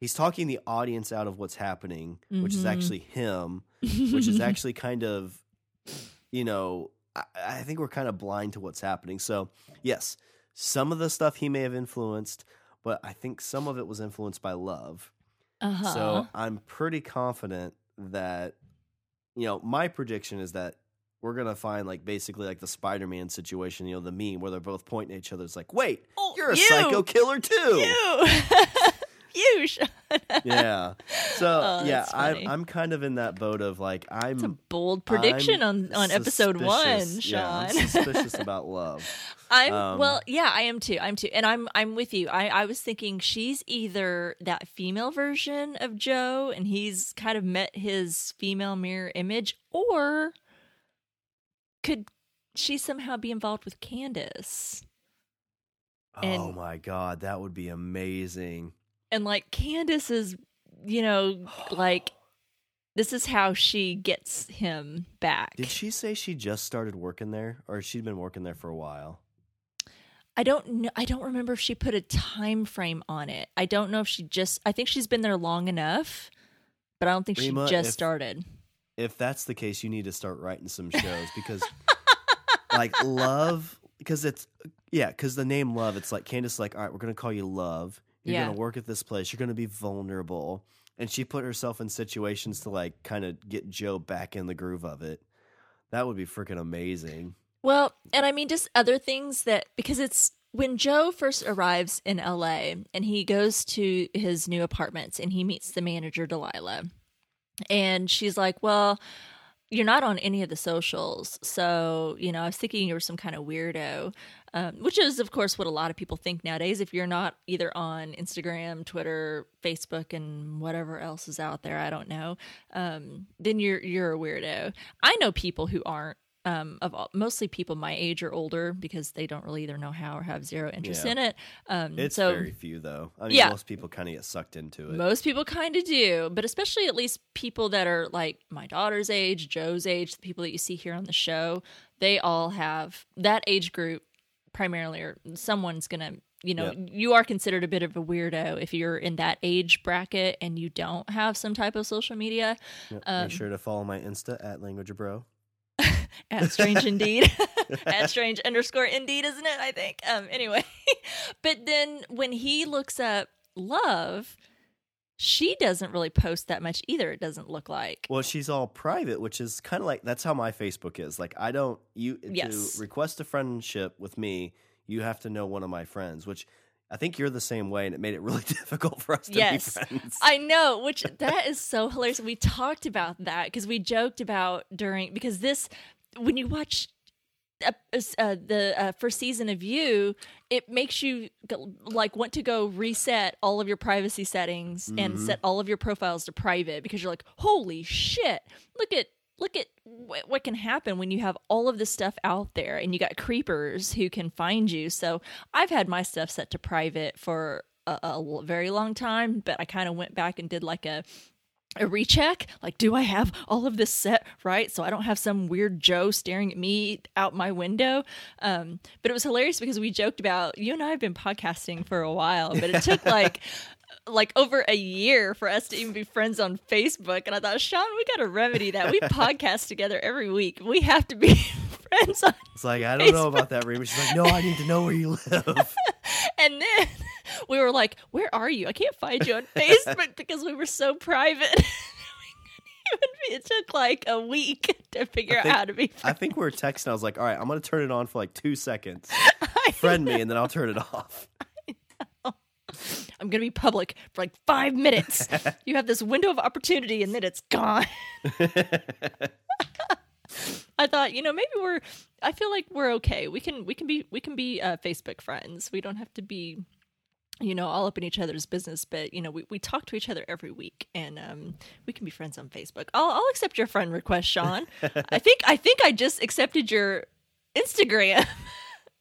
He's talking the audience out of what's happening, which is Mhm. actually him, which is actually kind of, you know, I, I think we're kind of blind to what's happening. So, yes, some of the stuff he may have influenced, but I think some of it was influenced by love. uh-huh. So I'm pretty confident that, you know, my prediction is that we're gonna find like basically like the Spider-Man situation, you know, the meme where they're both pointing at each other. It's like, wait, Oh, you're a you! psycho killer too. You. Sean. Yeah. So Oh, yeah, I'm. I'm kind of in that boat of like I'm It's a bold prediction I'm on on episode one, suspicious. Yeah, I'm suspicious about love. I'm Um, well, yeah, I am too. I'm too, and I'm I'm with you. I I was thinking she's either that female version of Joe, and he's kind of met his female mirror image, or could she somehow be involved with Candace? oh my god, that would be amazing. And like Candace is, you know, like this is how she gets him back. Did she say she just started working there, or she'd been working there for a while? I don't know. I don't remember if she put a time frame on it. I don't know if she just. I think she's been there long enough, but I don't think Rima, she just if- started. if that's the case, you need to start writing some shows because, like, love, because it's, yeah, because the name love, it's like Candace, like, all right, we're going to call you love. You're Yeah. going to work at this place. You're going to be vulnerable. And she put herself in situations to, like, kind of get Joe back in the groove of it. That would be freaking amazing. Well, and I mean, just other things that because it's when Joe first arrives in LA and he goes to his new apartments and he meets the manager Delilah, and she's like, "Well." You're not on any of the socials, so you know I was thinking you were some kind of weirdo, um, which is of course what a lot of people think nowadays. If you're not either on Instagram, Twitter, Facebook, and whatever else is out there, I don't know, um, then you're you're a weirdo. I know people who aren't um, of all, mostly people my age or older because they don't really either know how or have zero interest Yeah. in it. Um, It's so very few, though. I mean, Yeah. most people kind of get sucked into it. most people kind of do, but especially at least people that are like my daughter's age, Joe's age, the people that you see here on the show, they all have that age group primarily, or someone's gonna. You know, Yep. you are considered a bit of a weirdo if you're in that age bracket and you don't have some type of social media. Yep. um, Make sure to follow my Insta at Language Bro. at strange indeed at strange underscore indeed isn't it i think um anyway but then when he looks up love she doesn't really post that much either it doesn't look like Well, she's all private, which is kind of like that's how my Facebook is. Like, I don't you Yes. to request a friendship with me, you have to know one of my friends, which I think you're the same way, and it made it really difficult for us to Yes. be friends. I know, which that is so hilarious. We talked about that because we joked about during because this when you watch uh, uh, the uh, first season of You, it makes you like want to go reset all of your privacy settings and Mhm. set all of your profiles to private because you're like, holy shit, look at look at wh- what can happen when you have all of this stuff out there and you got creepers who can find you. So I've had my stuff set to private for a very long time, but I kind of went back and did like a a recheck like do i have all of this set right so i don't have some weird joe staring at me out my window? Um but it was hilarious because we joked about you and i have been podcasting for a while but it took like like over a year for us to even be friends on facebook and i thought sean we gotta remedy that. We podcast together every week. We have to be friends on It's like I don't know about that, Rima. She's like, no, I need to know where you live. and then we were like, "Where are you? I can't find you on Facebook because we were so private." it took like a week to figure think- out how to be. I think we were texting. I was like, all right, I'm going to turn it on for like two seconds. Friend me, and then I'll turn it off. I'm gonna be public for like five minutes. you have this window of opportunity, and then it's gone. I thought, you know, maybe we're. I feel like we're okay. We can we can be we can be uh, Facebook friends. We don't have to be, you know, all up in each other's business. But you know, we, we talk to each other every week, and um, we can be friends on Facebook. I'll I'll accept your friend request, Sean. I think I think I just accepted your Instagram.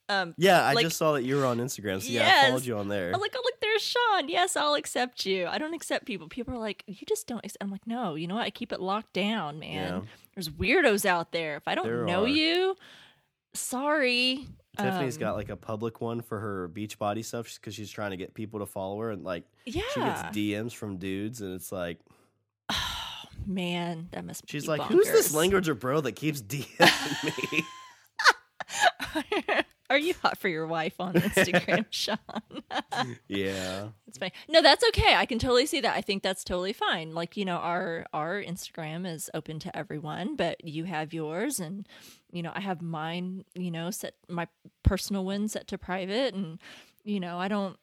um, Yeah, I Like- just saw that you were on Instagram. So yeah, I followed you on there. I'm like, oh look, there's Sean. Yes, I'll accept you. I don't accept people. People are like, you just don't. Accept. I'm like, no. You know what? I keep it locked down, man. Yeah. There's weirdos out there. If I don't There know are. you, sorry. Tiffany's Um, got like a public one for her beach body stuff because she's trying to get people to follow her, and like yeah, she gets DMs from dudes, and it's like Oh, man, that must. Be. She's like, "Who's this bonkers. language or bro that keeps DMing me?" Are you hot for your wife on Instagram, Sean? yeah, It's fine. No, that's okay. I can totally see that. I think that's totally fine. Like, you know, our our Instagram is open to everyone, but you have yours and you know, I have mine, you know, set my personal one set to private and you know, I don't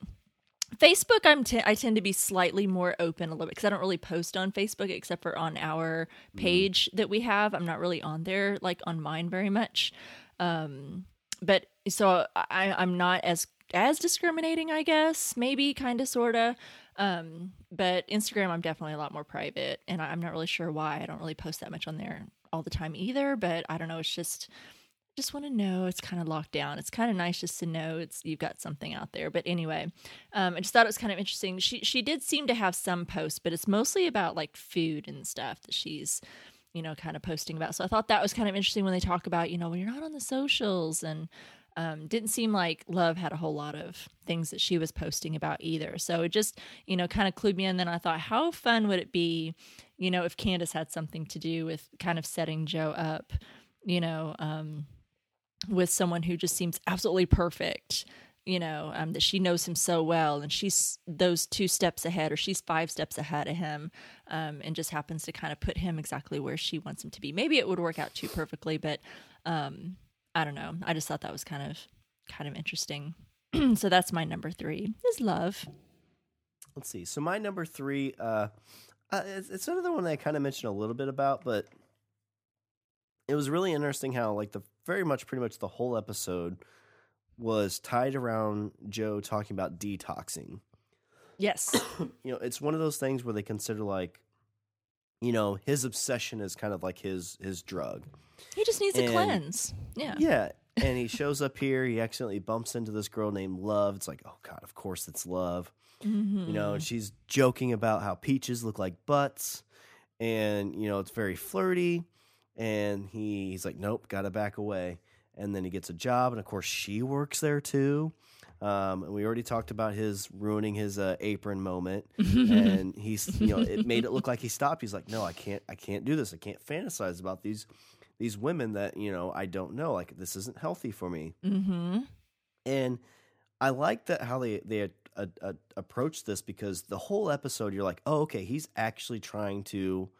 Facebook I'm t- I tend to be slightly more open a little bit cuz I don't really post on Facebook except for on our page that we have. I'm not really on there like on mine very much. Um but so I, I'm not as as discriminating, I guess, maybe kind of sort of. Um, but Instagram, I'm definitely a lot more private, and I- I'm not really sure why. I don't really post that much on there all the time either. But I don't know. It's just just want to know it's kind of locked down. It's kind of nice just to know it's you've got something out there. But anyway, um, I just thought it was kind of interesting. She she did seem to have some posts, but it's mostly about like food and stuff that she's you know kind of posting about. So I thought that was kind of interesting when they talk about you know when you're not on the socials and um, didn't seem like Love had a whole lot of things that she was posting about either. So it just, you know, kind of clued me in. Then I thought, how fun would it be, you know, if Candace had something to do with kind of setting Joe up, you know, um, with someone who just seems absolutely perfect, you know, um, that she knows him so well and she's those two steps ahead or she's five steps ahead of him um, and just happens to kind of put him exactly where she wants him to be. Maybe it would work out too perfectly, but um, I don't know. I just thought that was kind of kind of interesting. so that's my number three is love. let's see. So my number three, uh, uh it's, it's another one I kind of mentioned a little bit about, but it was really interesting how like the very much pretty much the whole episode was tied around Joe talking about detoxing. Yes. you know, it's one of those things where they consider like, you know, his obsession is kind of like his his drug. he just needs a cleanse. Yeah. Yeah. And he shows up here. He accidentally bumps into this girl named Love. It's like, oh God, of course it's Love. Mhm. You know, and she's joking about how peaches look like butts. And, you know, it's very flirty. And he, he's like, nope, gotta back away. And then he gets a job. And of course, she works there too. Um, and we already talked about his ruining his uh, apron moment. and he's, you know, it made it look like he stopped. He's like, no, I can't, I can't do this. I can't fantasize about these, these women that, you know, I don't know. Like, this isn't healthy for me mm-hmm. and I like that how they they uh, uh, approach this because the whole episode you're like, oh, okay, he's actually trying to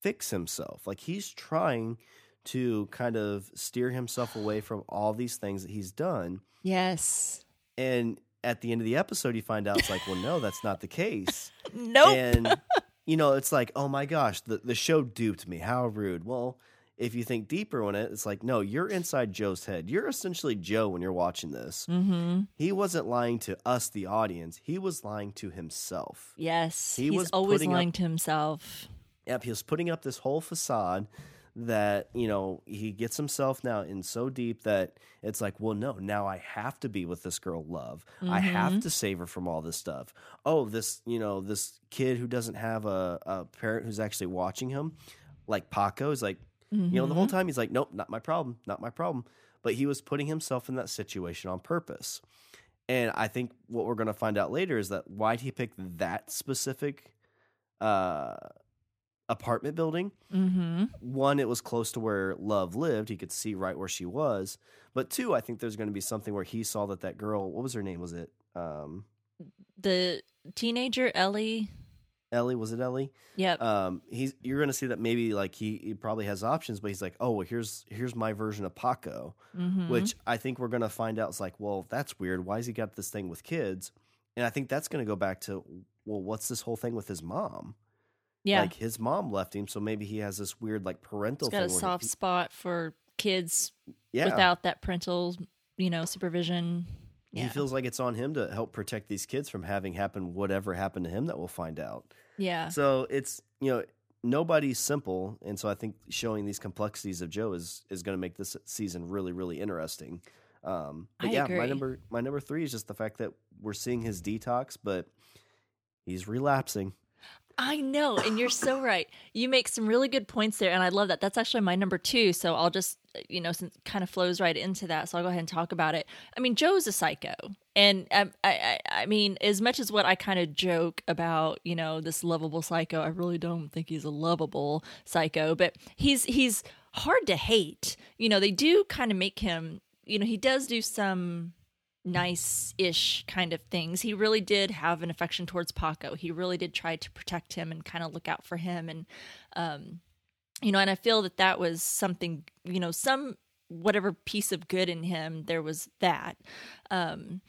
fix himself. Like he's trying to kind of steer himself away from all these things that he's done. Yes. And at the end of the episode, you find out it's like, well, no, that's not the case. Nope. And you know, it's like, oh my gosh, the the show duped me. How rude. Well. If you think deeper on it, it's like, no, you're inside Joe's head. You're essentially Joe when you're watching this. mm-hmm. He wasn't lying to us, the audience. He was lying to himself. Yes. He was always putting up- lying to himself. Yep, he was putting up this whole facade that, you know, he gets himself now in so deep that it's like, well, no, now I have to be with this girl, love. I have Mm-hmm. to save her from all this stuff. Oh, this, you know, this kid who doesn't have a, a parent who's actually watching him, like Paco, is like, you know, the whole Mm-hmm. time he's like, nope, not my problem, not my problem. But he was putting himself in that situation on purpose. And I think what we're going to find out later is that why'd he pick that specific uh, apartment building? Mm-hmm. One, it was close to where Love lived. He could see right where she was. But two, I think there's going to be something where he saw that that girl, what was her name? Was it um, the teenager Ellie. Ellie was it Ellie? Yep. Um, he's you're gonna see that maybe like he, he probably has options, but he's like, oh, well, here's here's my version of Paco, Mhm. which I think we're gonna find out. It's like, well, that's weird. Why has he got this thing with kids? And I think that's gonna go back to, well, what's this whole thing with his mom? Yeah, Like his mom left him, so maybe he has this weird like parental he's got a soft he, spot for kids yeah, without that parental, you know, supervision. he feels like it's on him to help protect these kids from having happen whatever happened to him that we'll find out. yeah, So it's you know nobody's simple, and so I think showing these complexities of Joe is is going to make this season really really interesting. Um, but I yeah, my number my number three is just the fact that we're seeing his detox, but he's relapsing. I know, and you're so right. You make some really good points there, and I love that. That's actually my number two. So I'll just, you know, since kind of flows right into that. So I'll go ahead and talk about it. I mean, Joe's a psycho, and um, I, I, I mean, as much as what I kind of joke about, you know, this lovable psycho, I really don't think he's a lovable psycho, but he's he's hard to hate. You know, they do kind of make him. You know, he does do some nice ish kind of things. He really did have an affection towards Paco. He really did try to protect him and kind of look out for him. And, um, you know, and I feel that that was something, you know, some whatever piece of good in him, there was that. Um,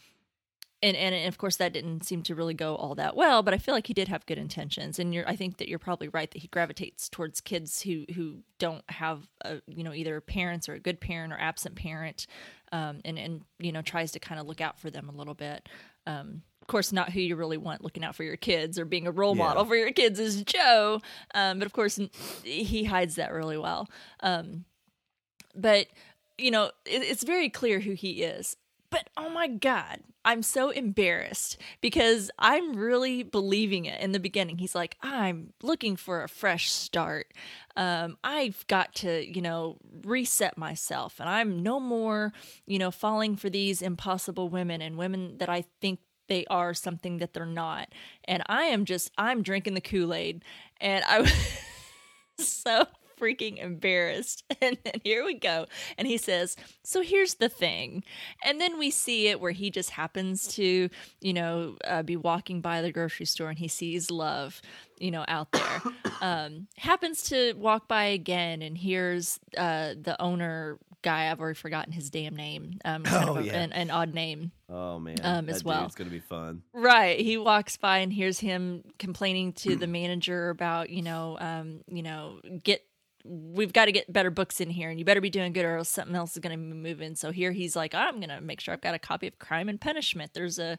and, and of course that didn't seem to really go all that well, but I feel like he did have good intentions. And you're, I think that you're probably right that he gravitates towards kids who, who don't have, a, you know, either parents or a good parent or absent parent um, and and you know tries to kind of look out for them a little bit. Um, of course, not who you really want looking out for your kids or being a role Yeah. model for your kids is Joe, um, but of course he hides that really well. Um, but you know it, it's very clear who he is. But oh my god, I'm so embarrassed because I'm really believing it in the beginning. He's like, I'm looking for a fresh start. Um, I've got to, you know, reset myself, and I'm no more, you know, falling for these impossible women and women that I think they are something that they're not. And I am just, I'm drinking the Kool Aid, and I was so freaking embarrassed. And then here we go. And he says, So here's the thing. And then we see it where he just happens to, you know, uh, be walking by the grocery store and he sees love, you know, out there. um, happens to walk by again and hears uh, the owner guy. I've already forgotten his damn name. Um, kind Oh, of a- yeah. an, an odd name. Oh man, Um, as well. It's gonna be fun. Right. He walks by and hears him complaining to the manager about, you know, um, you know, get we've got to get better books in here and you better be doing good or else something else is going to be moving. So here he's like, I'm going to make sure I've got a copy of Crime and Punishment. There's a,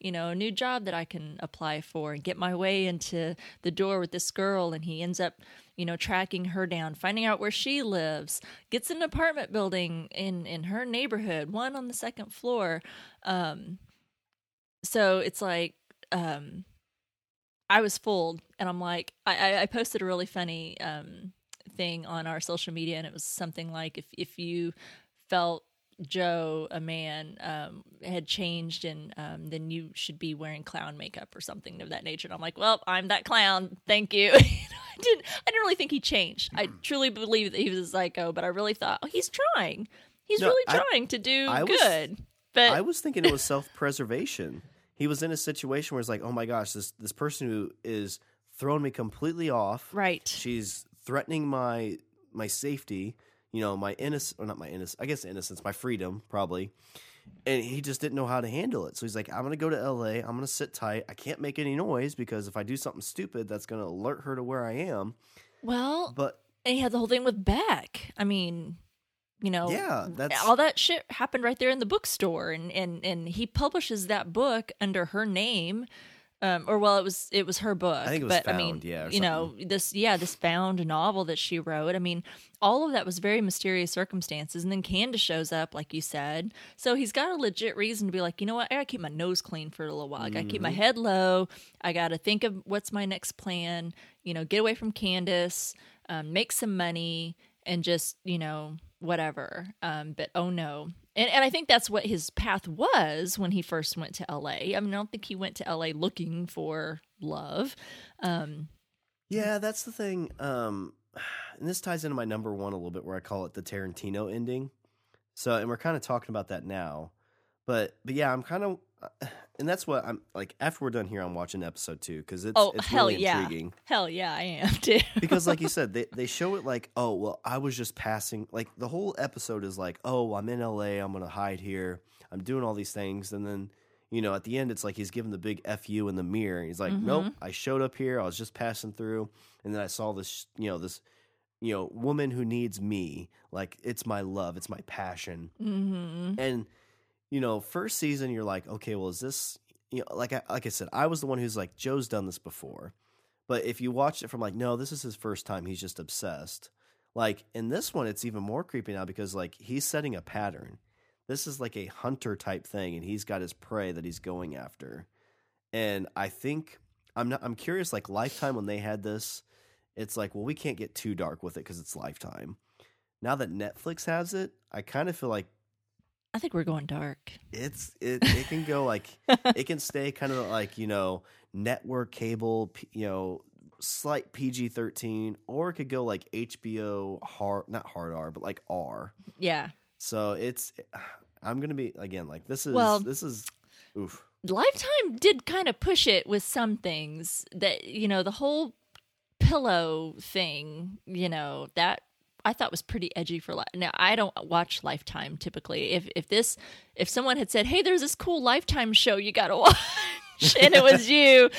you know, a new job that I can apply for and get my way into the door with this girl and he ends up you know tracking her down finding out where she lives gets an apartment building in in her neighborhood one on the second floor um so it's like um i was fooled and i'm like i I- i posted a really funny um thing on our social media and it was something like if if you felt joe a man um had changed and um then you should be wearing clown makeup or something of that nature. And i'm like well i'm that clown. Thank you. I didn't i didn't really think he changed. I truly believe that he was a psycho but i really thought oh he's trying. He's No, really I- trying to do I was- good but I was thinking it was self preservation. He was in a situation where it's like, oh my gosh, this this person who is throwing me completely off. right. She's threatening my my safety. You know, my innocence, or not my innocence. I guess innocence, my freedom, probably. And he just didn't know how to handle it. So he's like, I'm gonna go to L.A. I'm gonna sit tight. I can't make any noise because if I do something stupid, that's gonna alert her to where I am. well But And he had the whole thing with Beck. I mean, you know, Yeah, that's- all that shit happened right there in the bookstore, and and and he publishes that book under her name. Um, or well, it was it was her book. I think it was but I mean, yeah, you know, this yeah, this found novel that she wrote. I mean, all of that was very mysterious circumstances, and then Candace shows up, like you said. So he's got a legit reason to be like, you know what, I gotta keep my nose clean for a little while. I gotta keep my Mm-hmm. head low. I gotta think of what's my next plan. You know, get away from Candace, um, make some money, and just you know whatever. Um, but oh no. And, and I think that's what his path was when he first went to LA. I mean, I don't think he went to LA looking for love. Um, Yeah, that's the thing. Um, and this ties into my number one a little bit, where I call it the Tarantino ending. So, and we're kind of talking about that now, but but yeah, I'm kind of and that's what I'm like. After we're done here, I'm watching episode two because it's Oh, it's hell really yeah. intriguing. Hell yeah, I am too. because like you said they, they show it like oh well i was just passing like the whole episode is like oh i'm in la i'm gonna hide here i'm doing all these things and then you know at the end it's like he's giving the big fu in the mirror he's like nope i showed up here i was just passing through and then i saw this you know this you know woman who needs me like it's my love it's my passion hmm and you know first season you're like okay well is this you know like I, like I said I was the one who's like Joe's done this before. But if you watch it from like no this is his first time he's just obsessed like in this one it's even more creepy now because like he's setting a pattern. This is like a hunter type thing and he's got his prey that he's going after. And I think I'm not I'm curious like lifetime when they had this it's like well we can't get too dark with it because it's lifetime. Now that Netflix has it I kind of feel like I think we're going dark. it's it it can go like it can stay kind of like you know network cable you know slight pg-13 or it could go like hbo hard not hard r but like r Yeah. so it's i'm gonna be again like this is Well- this is oof Lifetime did kind of push it with some things that you know the whole pillow thing. You know that I thought was pretty edgy for li- now. I don't watch Lifetime typically. If if this if someone had said, "Hey, there's this cool Lifetime show you got to watch," and it was you,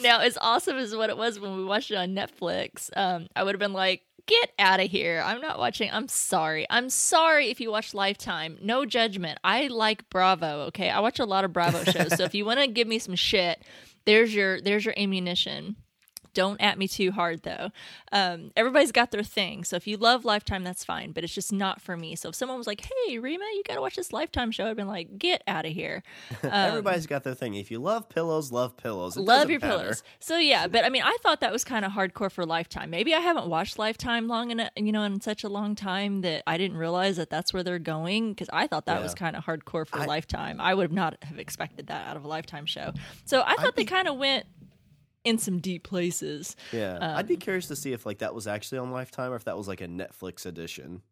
now as awesome as what it was when we watched it on Netflix, um, I would have been like. Get out of here. I'm not watching. I'm sorry. I'm sorry if you watch Lifetime. No judgment. I like Bravo, okay? I watch a lot of Bravo shows. so if you want to give me some shit, there's your there's your ammunition. Don't at me too hard though. Um, everybody's got their thing. So if you love Lifetime, that's fine. But it's just not for me. So if someone was like, "Hey, Rima, you got to watch this Lifetime show," I'd been like, "Get out of here." everybody's got their thing if you love pillows love pillows It love your matter. pillows. So yeah, but I mean, I thought that was kind of hardcore for Lifetime. Maybe I haven't watched Lifetime long enough, you know, in such a long time that I didn't realize that that's where they're going because I thought that Yeah. was kind of hardcore for I- Lifetime. I would not have expected that out of a Lifetime show. So I thought they kind of went in some deep places. yeah i'd Um, be curious to see if like that was actually on lifetime or if that was like a netflix edition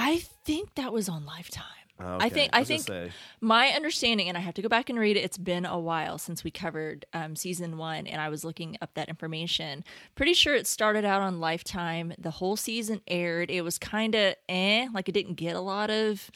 I think that was on Lifetime. Oh, I think- I gonna think- say, My understanding, and I have to go back and read it. It's been a while since we covered um, season one, and I was looking up that information. Pretty sure it started out on Lifetime. The whole season aired. It was kind of eh, like it didn't get a lot of,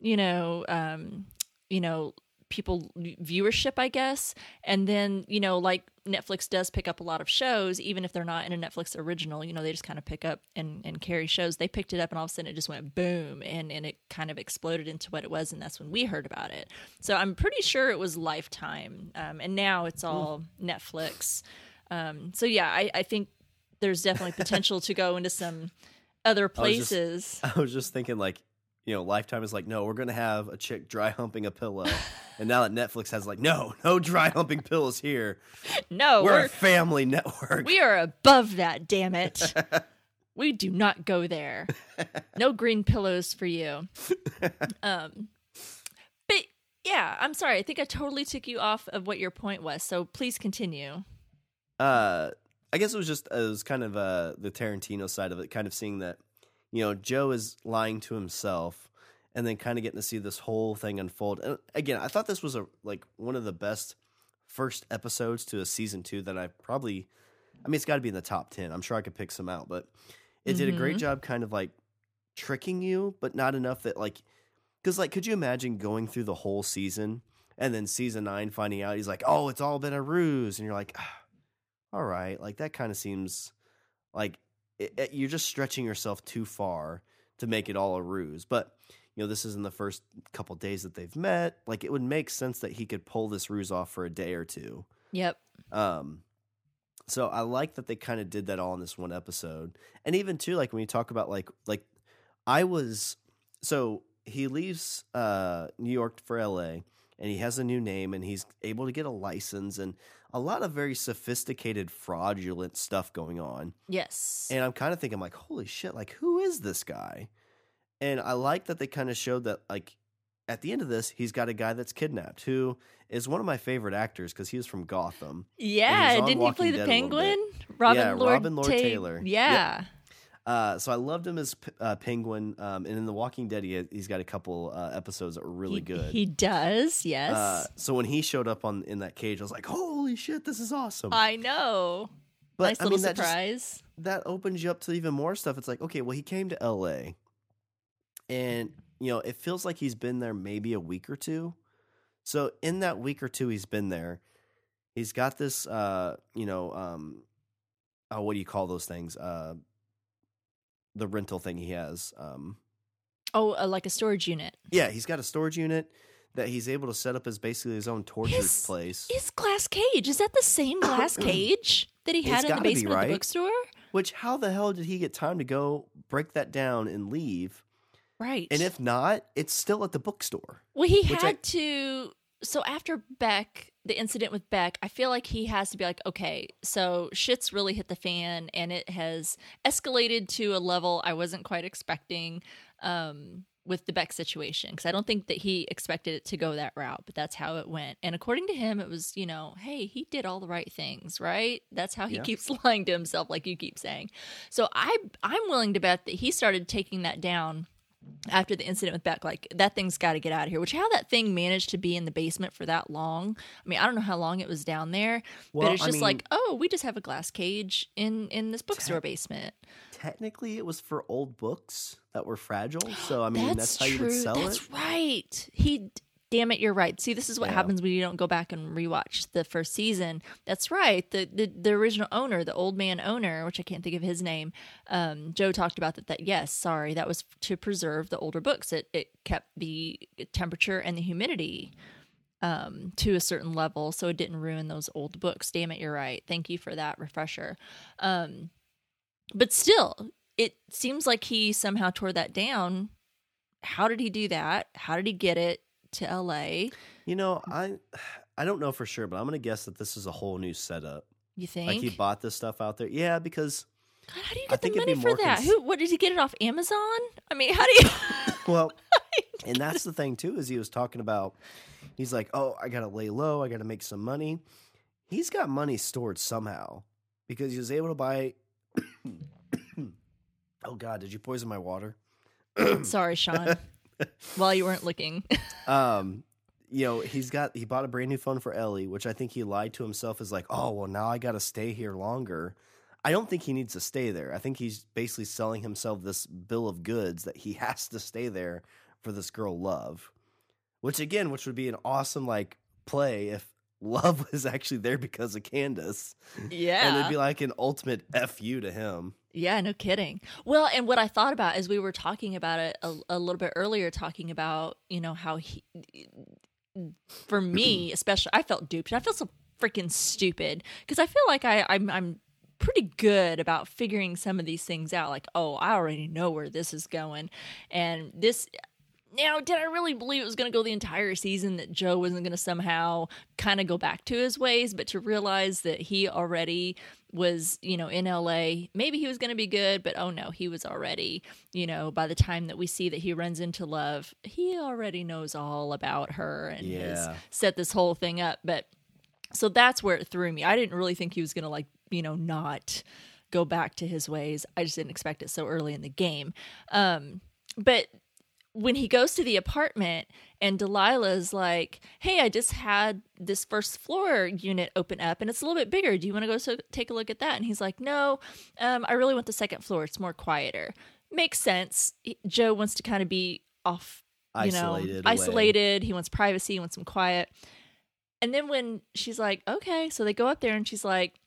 you know, um, you know, people viewership, I guess. And then you know, like Netflix does pick up a lot of shows, even if they're not in a Netflix original. You know, they just kind of pick up and, and carry shows. They picked it up, and all of a sudden it just went boom, and and it kind of exploded into what it was, and that's when we heard about it. So I'm pretty sure it was Lifetime, um, and now it's all Netflix. Um, so yeah, I, I think there's definitely potential to go into some other was just- places. I was just thinking like, you know, Lifetime is like, no, we're gonna have a chick dry humping a pillow, and now that Netflix has like, no, no dry humping pillows here. no, we're, we're a family network. We are above that, damn it. we do not go there. No green pillows for you. Um, but yeah, I'm sorry. I think I totally took you off of what your point was. So please continue. uh, I guess it was just it was kind of uh the Tarantino side of it, kind of seeing that, you know, Joe is lying to himself, and then kind of getting to see this whole thing unfold. And again, I thought this was a like one of the best first episodes to a season two that I probably, I mean, it's got to be in the top ten. I'm sure I could pick some out, but it did a great Mhm. job, kind of like tricking you, but not enough that like, because like, could you imagine going through the whole season and then season nine finding out he's like, oh, it's all been a ruse, and you're like. "Ah, all right, like that kind of seems like it, you're just stretching yourself too far to make it all a ruse. But you know, this is in the first couple days that they've met. Like it would make sense that he could pull this ruse off for a day or two. Yep. Um, so I like that they kind of did that all in this one episode, and even too, like when you talk about like like I was so he leaves uh New York for L.A. and he has a new name and he's able to get a license and a lot of very sophisticated fraudulent stuff going on. Yes. And I'm kind of thinking like, holy shit, like who is this guy? And I like that they kind of showed that like at the end of this, he's got a guy that's kidnapped who is one of my favorite actors because he was from Gotham. yeah. Didn't he play the Dead bit. penguin? Robin Yeah, Lord, Robin Lord Ta- Taylor. Yep. Yeah. Uh, so I loved him as uh, Penguin, um, and in The Walking Dead, he, he's got a couple uh, episodes that were really he, good. He does, yes. uh, so when he showed up on in that cage, I was like, "Holy shit, this is awesome!" I know. but nice I little mean, that just- surprise. that opens you up to even more stuff. It's like, okay, well, he came to LA, and you know, it feels like he's been there maybe a week or two. So in that week or two he's been there, he's got this, uh, you know, um, oh, what do you call those things? Uh, the rental thing he has. Um, oh, uh, like a storage unit. yeah, he's got a storage unit that he's able to set up as basically his own torture His- place. His glass cage is that the same glass cage that he It's had in the gotta be, basement of the bookstore? Which how the hell did he get time to go break that down and leave? Right. And if not, it's still at the bookstore. Well, he Which I- had to. So after Beck, the incident with Beck, I feel like he has to be like, okay, so shit's really hit the fan, and it has escalated to a level I wasn't quite expecting um, with the Beck situation because I don't think that he expected it to go that route, but that's how it went. And according to him, it was, you know, hey, he did all the right things, right? That's how he Yeah. keeps lying to himself, like you keep saying. So I, I'm willing to bet that he started taking that down after the incident with Beck, like that thing's got to get out of here. Which how that thing managed to be in the basement for that long? I mean, I don't know how long it was down there, Well, but it's I just mean- like, oh, we just have a glass cage in in this bookstore basement. Technically, it was for old books that were fragile. So I mean, that's, how you would sell that's it. That's right. He. Damn it, you're right. See, this is what Yeah. happens when you don't go back and rewatch the first season. That's right. The, the the original owner, the old man owner, which I can't think of his name, um, Joe talked about that. That yes, sorry, that was to preserve the older books. It it kept the temperature and the humidity um, to a certain level, so it didn't ruin those old books. Damn it, you're right. Thank you for that refresher. Um, but still, it seems like he somehow tore that down. How did he do that? How did he get it to LA? You know, I I don't know for sure, but I'm gonna guess that this is a whole new setup. You think? Like he bought this stuff out there. Yeah, because God, how do you I get the money for that? cons- Who? What did he get it off Amazon? I mean, how do you? well, and that's the thing too is he was talking about. He's like, oh, I gotta lay low. I gotta make some money. He's got money stored somehow because he was able to buy. oh God, did you poison my water? Sorry, Sean. While you weren't looking. um you know he's got he bought a brand new phone for ellie which i think he lied to himself is like oh well now i gotta stay here longer. I don't think he needs to stay there. I think he's basically selling himself this bill of goods that he has to stay there for this girl love. Which again which would be an awesome like play if love was actually there because of candace. Yeah. and it'd be like an ultimate fu to him Yeah, no kidding. Well, and what I thought about as we were talking about it a, a little bit earlier, talking about you know how he, for me especially, I felt duped. I feel so freaking stupid because I feel like I I'm I'm pretty good about figuring some of these things out. Like, oh, I already know where this is going, and this. Now, did I really believe it was going to go the entire season that Joe wasn't going to somehow kind of go back to his ways, but to realize that he already was, you know, in LA, maybe he was going to be good, but oh no, he was already, you know, by the time that we see that he runs into love, he already knows all about her and has set this whole thing up. But so that's where it threw me. I didn't really think he was going to, like, you know, not go back to his ways. I just didn't expect it so early in the game. Um, but when he goes to the apartment and Delilah's like, "Hey, I just had this first floor unit open up and it's a little bit bigger. Do you want to go so take a look at that?" And he's like, "No, um, I really want the second floor. It's more quieter." Makes sense. Joe wants to kind of be off, you know, Isolated away. isolated. He wants privacy. He wants some quiet. And then when she's like, "Okay," so they go up there and she's like,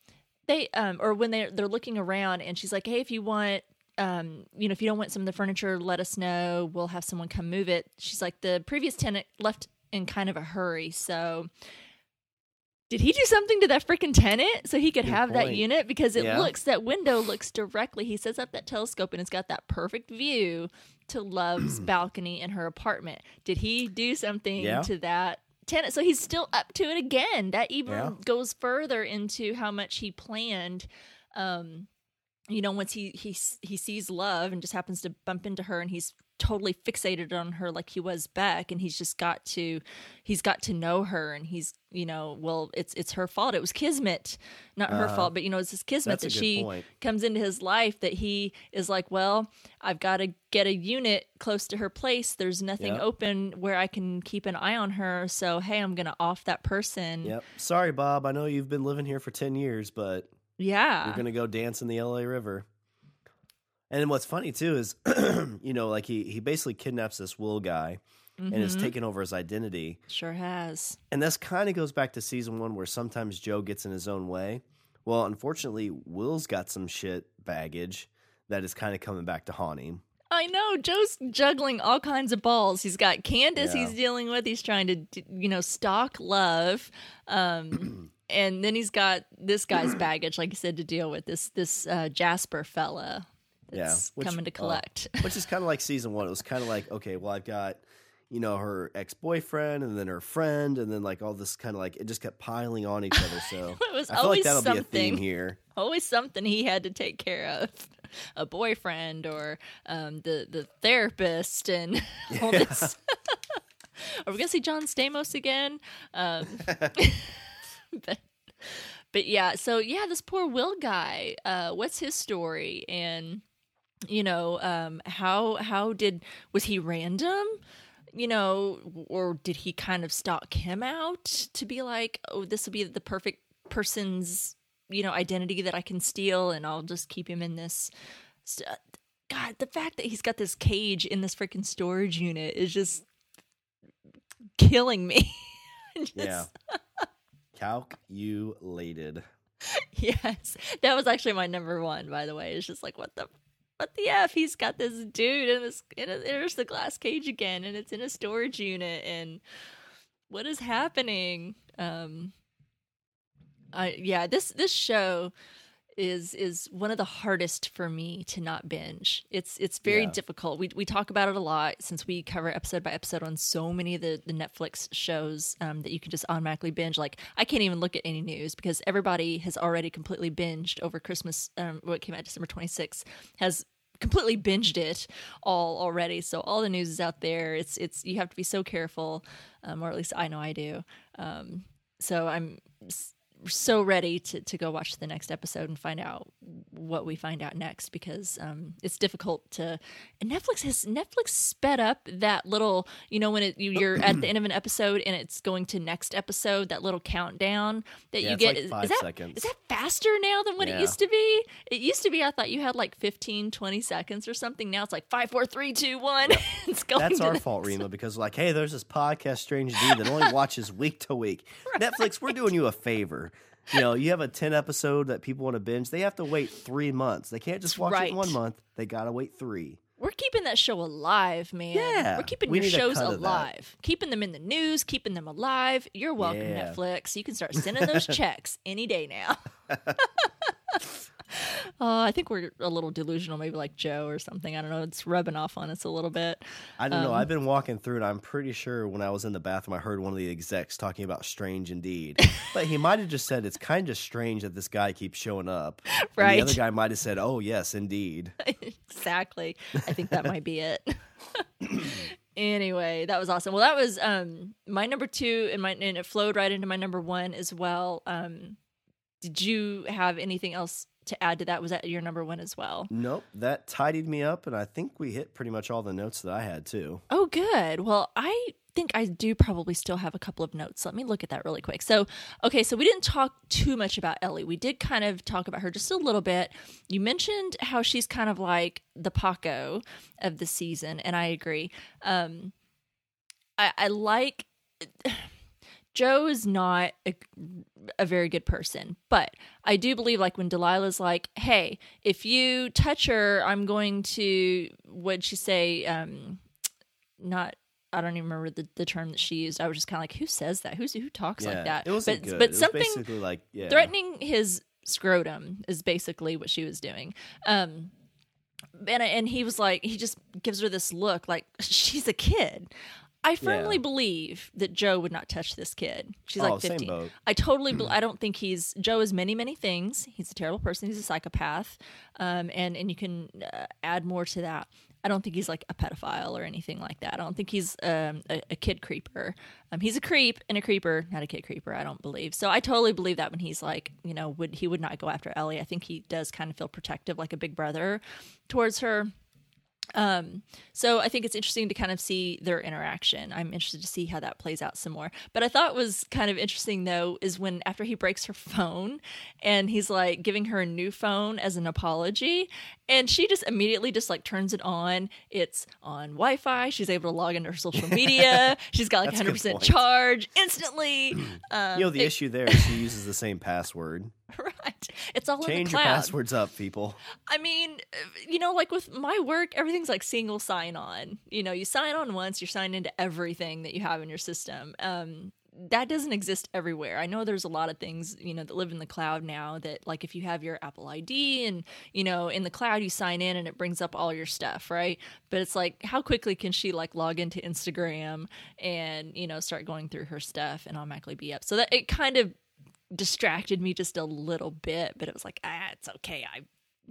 "They," um, or when they they're looking around and she's like, "Hey, if you want." Um, you know, if you don't want some of the furniture, let us know. We'll have someone come move it. She's like, the previous tenant left in kind of a hurry. So, did he do something to that freaking tenant so he could Good have that unit? Because it Yeah. looks, that window looks directly, he sets up that telescope and it's got that perfect view to Love's balcony in her apartment. Did he do something Yeah. to that? Tenant, so he's still up to it again. That even Yeah. goes further into how much he planned um, you know once he he he sees love and just happens to bump into her and he's totally fixated on her like he was back and he's just got to he's got to know her and he's you know well it's it's her fault it was kismet not her uh-huh. fault but you know it's his kismet that she point. comes into his life that he is like well I've got to get a unit close to her place there's nothing Yep. open where I can keep an eye on her so hey I'm going to off that person Yep. Sorry, Bob. I know you've been living here for ten years, but yeah you're gonna go dance in the LA River. And what's funny too is, you know, like he he basically kidnaps this Will guy and is taking over his identity. sure has And this kind of goes back to season one, where sometimes Joe gets in his own way. Well, unfortunately, Will's got some shit baggage that is kind of coming back to haunt him. I know Joe's juggling all kinds of balls. He's got Candace Yeah. he's dealing with. He's trying to, you know, stalk love. Um, and then he's got this guy's baggage, like you said, to deal with. This this uh, Jasper fella that's which- coming to uh, collect. which is kind of like season one. It was kind of like, okay, well, I've got, you know, her ex boyfriend and then her friend, and then like all this kind of like it just kept piling on each other. So It was I feel like always that'll be a theme something. here. Always something he had to take care of. A boyfriend or um, the the therapist and all this. Are we gonna see John Stamos again? Um, but but yeah, so yeah, this poor Will guy. Uh, what's his story? And you know, um, how how did was he random? You know, or did he kind of stalk him out to be like, oh, this will be the perfect person's you know identity that I can steal, and I'll just keep him in this. St- God, the fact that he's got this cage in this freaking storage unit is just killing me. Just- Yeah. Calculated. Yes, that was actually my number one. By the way, it's just like what the what the f? He's got this dude in this. In a, there's the glass cage again, and it's in a storage unit. And what is happening? Um, I yeah, this this show is is one of the hardest for me to not binge. It's it's very Yeah. difficult. We we talk about it a lot since we cover episode by episode on so many of the, the Netflix shows um, that you can just automatically binge. Like I can't even look at any news because everybody has already completely binged over Christmas. Um, what came out December 26th has completely binged it all already. So all the news is out there. It's it's you have to be so careful, um, or at least I know I do. Um, so I'm so ready to, to go watch the next episode and find out what we find out next because um, it's difficult to and netflix has netflix sped up that little you know when it, you, you're at the end of an episode and it's going to next episode that little countdown that Yeah, you get like is, five is that seconds. is that faster now than what it used to be? It used to be i thought you had like 15 20 seconds or something. Now it's like five four three two one. It's going That's to our fault, Rima, because like, hey, there's this podcast, Strange Indeed, that only watches week to week. Netflix, we're doing you a favor. You know, you have a ten episode that people want to binge. They have to wait three months. They can't just watch it right. in one month. They gotta wait three. We're keeping that show alive, man. Yeah, We're keeping we your shows cut of that. alive. Keeping them in the news, keeping them alive. You're welcome, Yeah. Netflix. You can start sending those checks any day now. Uh, I think we're a little delusional, maybe like Joe or something. I don't know. It's rubbing off on us a little bit. I don't know. Um, I've been walking through, and I'm pretty sure when I was in the bathroom, I heard one of the execs talking about strange indeed. but he might have just said it's kind of strange that this guy keeps showing up. And Right. the other guy might have said, "Oh yes, indeed." exactly. I think that might be it. anyway, that was awesome. Well, that was um my number two, and my and it flowed right into my number one as well. Um, did you have anything else to add to that? Was that your number one as well? Nope, that tidied me up, and I think we hit pretty much all the notes that I had too. Oh, good. Well, I think I do probably still have a couple of notes. Let me look at that really quick. So, okay, so we didn't talk too much about Ellie. We did kind of talk about her just a little bit. You mentioned how she's kind of like the Paco of the season, and I agree. Um, I, I like. Joe is not a, a very good person, but I do believe like when Delilah's like, "Hey, if you touch her, I'm going to," what'd she say? Um, not. I don't even remember the, the term that she used. I was just kind of like, "Who says that? Who's who talks yeah, like that?" It wasn't but good. but was something basically like yeah, threatening his scrotum is basically what she was doing. Um, and and he was like, he just gives her this look like she's a kid. I firmly Yeah. believe that Joe would not touch this kid. She's Oh, like same 15. boat. I totally, bel I don't think he's Joe is many, many things. He's a terrible person. He's a psychopath, um, and and you can uh, add more to that. I don't think he's like a pedophile or anything like that. I don't think he's um, a, a kid creeper. Um, he's a creep and a creeper, not a kid creeper. I don't believe. So I totally believe that when he's like, you know, would he would not go after Ellie. I think he does kind of feel protective, like a big brother, towards her. Um, so I think it's interesting to kind of see their interaction. I'm interested to see how that plays out some more. But I thought was kind of interesting though is when after he breaks her phone and he's like giving her a new phone as an apology, and she just immediately just like turns it on. It's on Wi-Fi. She's able to log into her social media. She's got like 100 percent charge instantly. Um, you know the it, issue there is she uses the same password. Right. It's all change your passwords up, people. I mean, you know, like with my work, everything's like single sign on. You know, you sign on once, you're signed into everything that you have in your system. Um, that doesn't exist everywhere. I know there's a lot of things, you know, that live in the cloud now that like if you have your Apple ID and, you know, in the cloud you sign in and it brings up all your stuff, right? But it's like how quickly can she like log into Instagram and, you know, start going through her stuff and automatically be up. So that it kind of distracted me just a little bit, but it was like, ah, it's okay. I,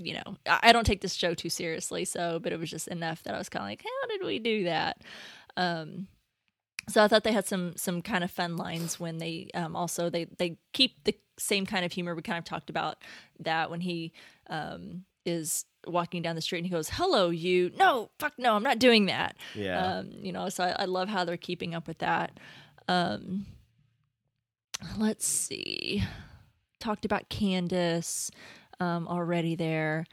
you know, I don't take this show too seriously. So, but it was just enough that I was kind of like, how did we do that? Um, so I thought they had some some kind of fun lines when they um, also they they keep the same kind of humor. We kind of talked about that when he um, is walking down the street and he goes, "Hello, you." No, fuck no, I'm not doing that. Yeah. Um, you know, so I, I, love how they're keeping up with that. Um, let's see. Talked about Candace um, already there.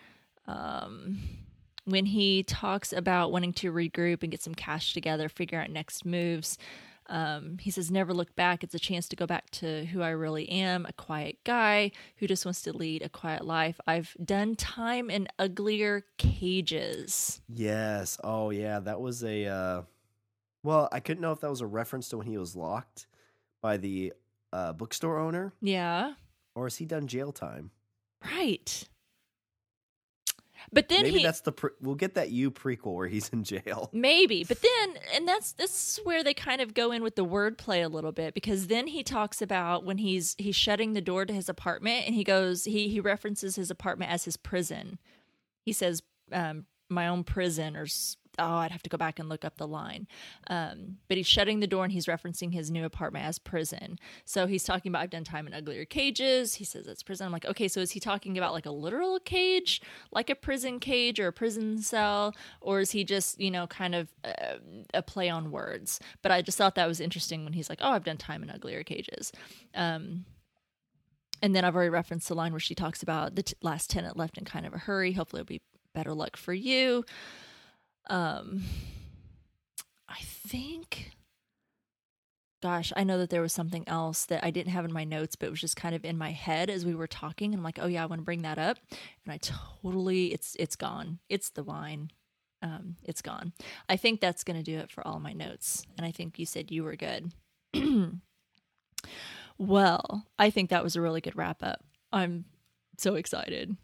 Um, when he talks about wanting to regroup and get some cash together, figure out next moves, um, he says, Never look back. It's a chance to go back to who I really am a quiet guy who just wants to lead a quiet life. I've done time in uglier cages. Yes. Oh, yeah. That was a. Uh... Well, I couldn't know if that was a reference to when he was locked by the uh, bookstore owner? Yeah. Or has he done jail time? Right. But then maybe he, that's the pre- we'll get that you prequel where he's in jail. Maybe, but then and that's this is where they kind of go in with the wordplay a little bit because then he talks about when he's he's shutting the door to his apartment and he goes he he references his apartment as his prison. He says um, my own prison or oh, I'd have to go back and look up the line. Um, but he's shutting the door and he's referencing his new apartment as prison. So he's talking about I've done time in uglier cages. He says it's prison. I'm like, okay, so is he talking about like a literal cage, like a prison cage or a prison cell, or is he just you know kind of uh, a play on words? But I just thought that was interesting when he's like, oh, I've done time in uglier cages. Um, and then I've already referenced the line where she talks about the t- last tenant left in kind of a hurry. Hopefully, it'll be better luck for you. Um, I think. Gosh, I know that there was something else that I didn't have in my notes, but it was just kind of in my head as we were talking. And I'm like, oh yeah, I want to bring that up. And I totally, it's it's gone. It's the wine. Um, it's gone. I think that's going to do it for all my notes. And I think you said you were good. well, I think that was a really good wrap up. I'm so excited.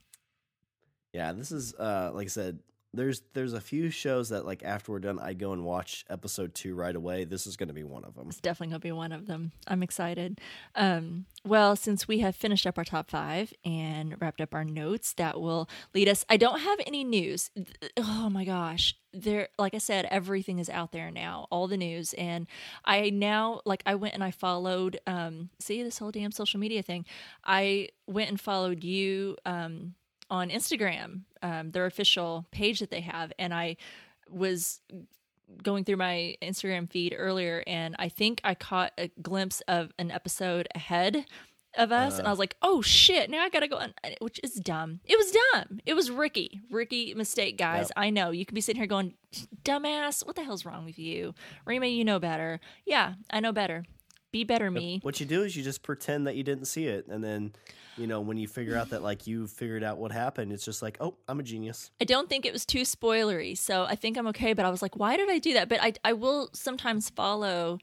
Yeah, this is uh like I said, there's there's a few shows that like after we're done, I go and watch episode two right away. This is going to be one of them. It's definitely going to be one of them. I'm excited. Um, well, since we have finished up our top five and wrapped up our notes, that will lead us. I don't have any news. Oh my gosh, there. Like I said, everything is out there now, all the news, and I now like I went and I followed. Um, see this whole damn social media thing. I went and followed you. Um, on Instagram, um, their official page that they have, and I was going through my Instagram feed earlier, and I think I caught a glimpse of an episode ahead of us, uh, and I uh. was like, "Oh shit!" Now I gotta go on, which is dumb. It was dumb. It was Ricky. Ricky mistake, guys. I know you could be sitting here going, "Dumbass, what the hell's wrong with you, Rima? You know better." Yeah, I know better. Be better, me. What you do is you just pretend that you didn't see it, and then you know, when you figure out that like you figured out what happened, it's just like, oh, I'm a genius. I don't think it was too spoilery, so I think I'm okay. But I was like, why did I do that? But I I will sometimes follow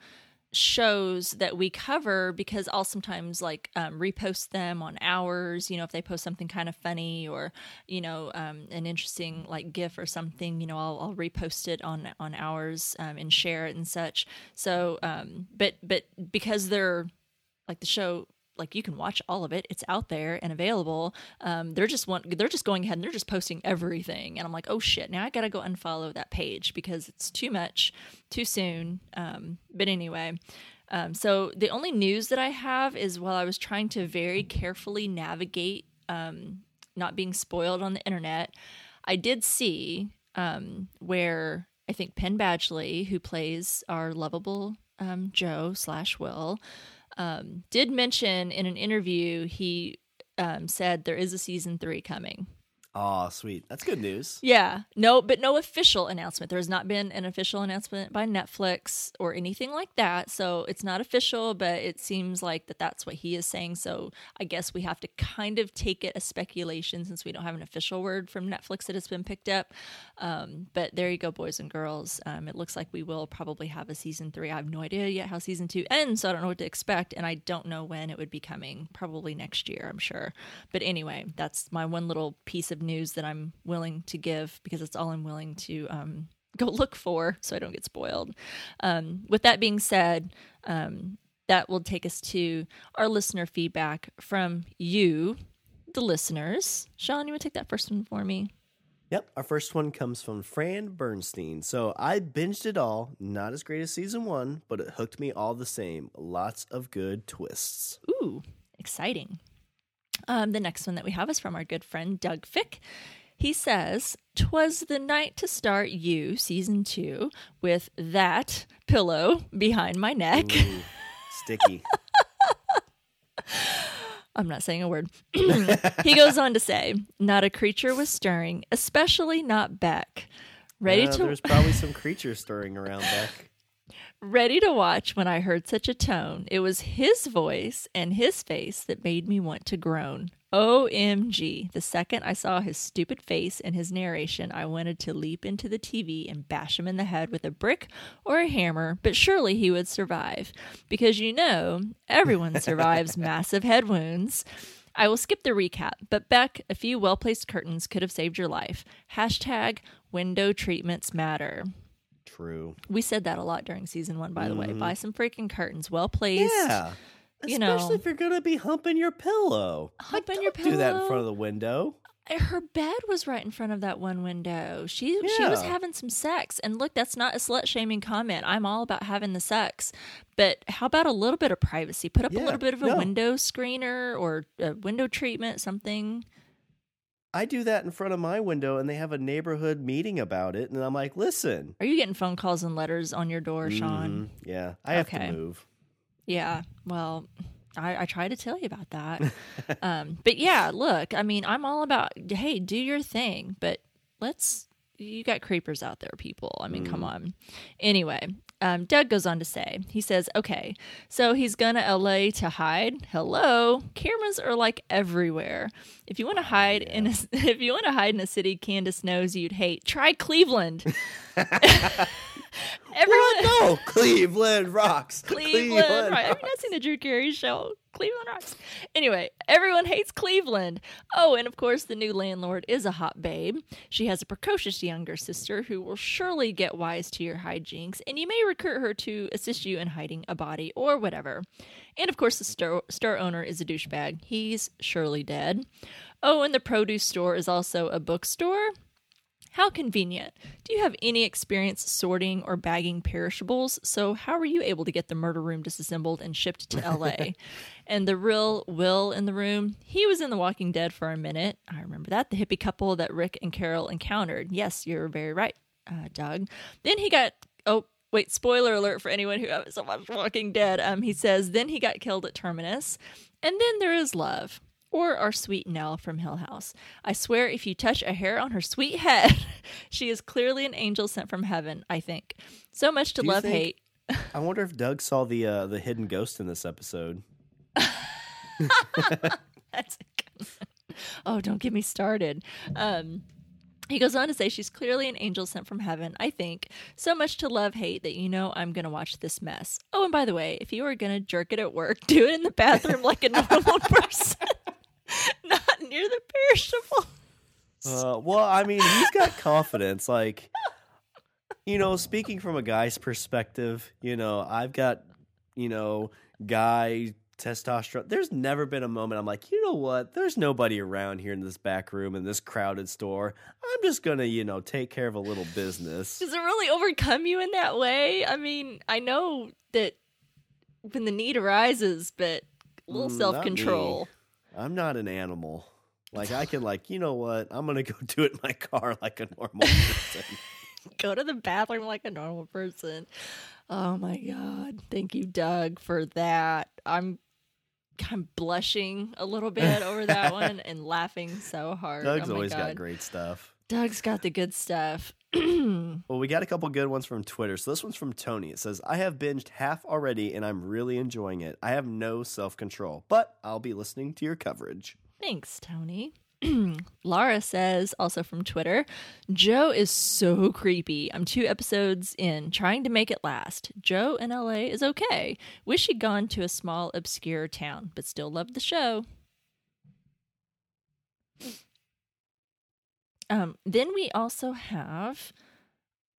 shows that we cover because I'll sometimes like um, repost them on ours, you know, if they post something kind of funny or, you know, um, an interesting like GIF or something, you know, I'll, I'll repost it on, on ours um, and share it and such. So, um, but, but because they're like the show like you can watch all of it. It's out there and available. Um, they're just want they're just going ahead and they're just posting everything, and I'm like, oh shit! Now I gotta go unfollow that page because it's too much, too soon. Um, but anyway. Um, so the only news that I have is while I was trying to very carefully navigate um, not being spoiled on the internet, I did see um, where I think Penn Badgley, who plays our lovable um, Joe slash Will, um, did mention in an interview he um, said there is a season three coming. Oh, sweet. That's good news. Yeah. No, but no official announcement. There has not been an official announcement by Netflix or anything like that. So it's not official, but it seems like that that's what he is saying. So I guess we have to kind of take it as speculation since we don't have an official word from Netflix that has been picked up. Um, but there you go, boys and girls. Um, it looks like we will probably have a season three. I have no idea yet how season two ends, so I don't know what to expect. And I don't know when it would be coming. Probably next year, I'm sure. But anyway, that's my one little piece of news that I'm willing to give because it's all I'm willing to um, go look for so I don't get spoiled. Um, with that being said, um, that will take us to our listener feedback from you, the listeners. Sean, you want to take that first one for me? Yep, our first one comes from Fran Bernstein. So I binged it all. Not as great as season one, but it hooked me all the same. Lots of good twists. Ooh, exciting. Um, the next one that we have is from our good friend Doug Fick. He says, "Twas the night to start you season two with that pillow behind my neck." Ooh, sticky. I'm not saying a word. he goes on to say, "Not a creature was stirring, especially not Beck." Ready Uh, to There's probably some creature stirring around back. Ready to watch when I heard such a tone. It was his voice and his face that made me want to groan. OMG. The second I saw his stupid face and his narration, I wanted to leap into the TV and bash him in the head with a brick or a hammer, but surely he would survive. Because you know, everyone survives massive head wounds. I will skip the recap, but Beck, a few well placed curtains could have saved your life. Hashtag window treatments matter. True. We said that a lot during season one, by the way. Mm-hmm. Buy some freaking curtains, well placed. Yeah. You Especially know. if you're gonna be humping your pillow. humping your don't Do that in front of the window. Uh, her bed was right in front of that one window. She she was having some sex, and look, that's not a slut shaming comment. I'm all about having the sex, but how about a little bit of privacy? Put up a little bit of a no. window screener or a window treatment, something. I do that in front of my window, and they have a neighborhood meeting about it, and I'm like, listen, Are you getting phone calls and letters on your door, Sean? Mhm, yeah, I have Okay. to move. Yeah. Well, I, I try to tell you about that. um, but yeah, look, I mean, I'm all about, hey, do your thing, but let's, you got creepers out there, people. I mean, come on. Anyway, um, Doug goes on to say, he says, okay, so he's going to LA to hide. Hello. Cameras are like everywhere. If you want to hide in a, if you want to hide in a city Candace knows you'd hate, try Cleveland. Everyone, What? No, Cleveland rocks. Cleveland. Right. Have you not seen the Drew Carey show? Cleveland rocks. Anyway, everyone hates Cleveland. Oh, and of course, the new landlord is a hot babe. She has a precocious younger sister who will surely get wise to your hijinks, and you may recruit her to assist you in hiding a body or whatever. And of course, the store, store owner is a douchebag. He's surely dead. Oh, and the produce store is also a bookstore. How convenient. Do you have any experience sorting or bagging perishables? So, how were you able to get the murder room disassembled and shipped to LA? and the real Will in the room, he was in The Walking Dead for a minute. I remember that. The hippie couple that Rick and Carol encountered. Yes, you're very right, uh, Doug. Then he got, oh, wait, spoiler alert for anyone who hasn't watched Walking Dead. Um, he says, then he got killed at Terminus. And then there is love or our sweet Nell from Hill House. I swear, if you touch a hair on her sweet head, she is clearly an angel sent from heaven. I think so much to love think- hate. I wonder if Doug saw the uh, the hidden ghost in this episode. That's a good one. Oh, don't get me started. Um, he goes on to say she's clearly an angel sent from heaven, I think. So much to love hate that you know I'm going to watch this mess. Oh, and by the way, if you are going to jerk it at work, do it in the bathroom like a normal person, not near the perishable. Uh, well, I mean, he's got confidence. Like, you know, speaking from a guy's perspective, you know, I've got, you know, guy testosterone. There's never been a moment I'm like, you know what? There's nobody around here in this back room in this crowded store. I'm just gonna, you know, take care of a little business. Does it really overcome you in that way? I mean, I know that when the need arises, but a little Mm, self control. I'm not an animal. Like I can, like, you know what? I'm gonna go do it in my car like a normal person. Go to the bathroom like a normal person. Oh my god! Thank you, Doug, for that. I'm I'm blushing a little bit over that one and laughing so hard. Doug's oh my always god. got great stuff. Doug's got the good stuff. Well, we got a couple good ones from Twitter. So this one's from Tony. It says, I have binged half already and I'm really enjoying it. I have no self control, but I'll be listening to your coverage. Thanks, Tony. Laura says, also from Twitter, Joe is so creepy. I'm two episodes in, trying to make it last. Joe in LA is okay. Wish he'd gone to a small, obscure town, but still love the show. Um, then we also have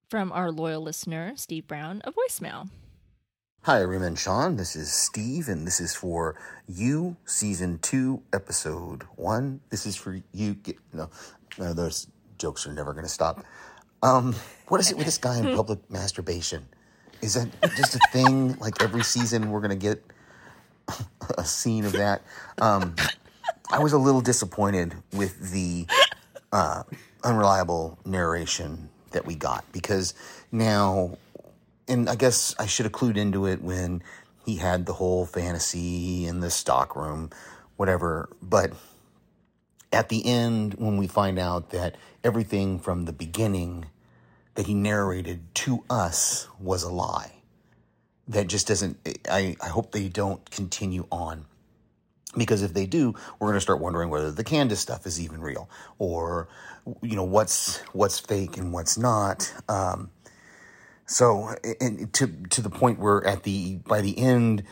from our loyal listener, Steve Brown, a voicemail. Hi, and Sean. This is Steve, and this is for you, season two, episode one. This is for you. Get, no, no, those jokes are never going to stop. Um, what is it with this guy in public masturbation? Is that just a thing? Like every season, we're going to get a scene of that. Um, I was a little disappointed with the uh, unreliable narration that we got because now and I guess I should have clued into it when he had the whole fantasy in the stock room, whatever. But at the end, when we find out that everything from the beginning that he narrated to us was a lie, that just doesn't, I, I hope they don't continue on. Because if they do, we're going to start wondering whether the Candace stuff is even real, or you know what's what's fake and what's not. Um, so, and to to the point where at the by the end,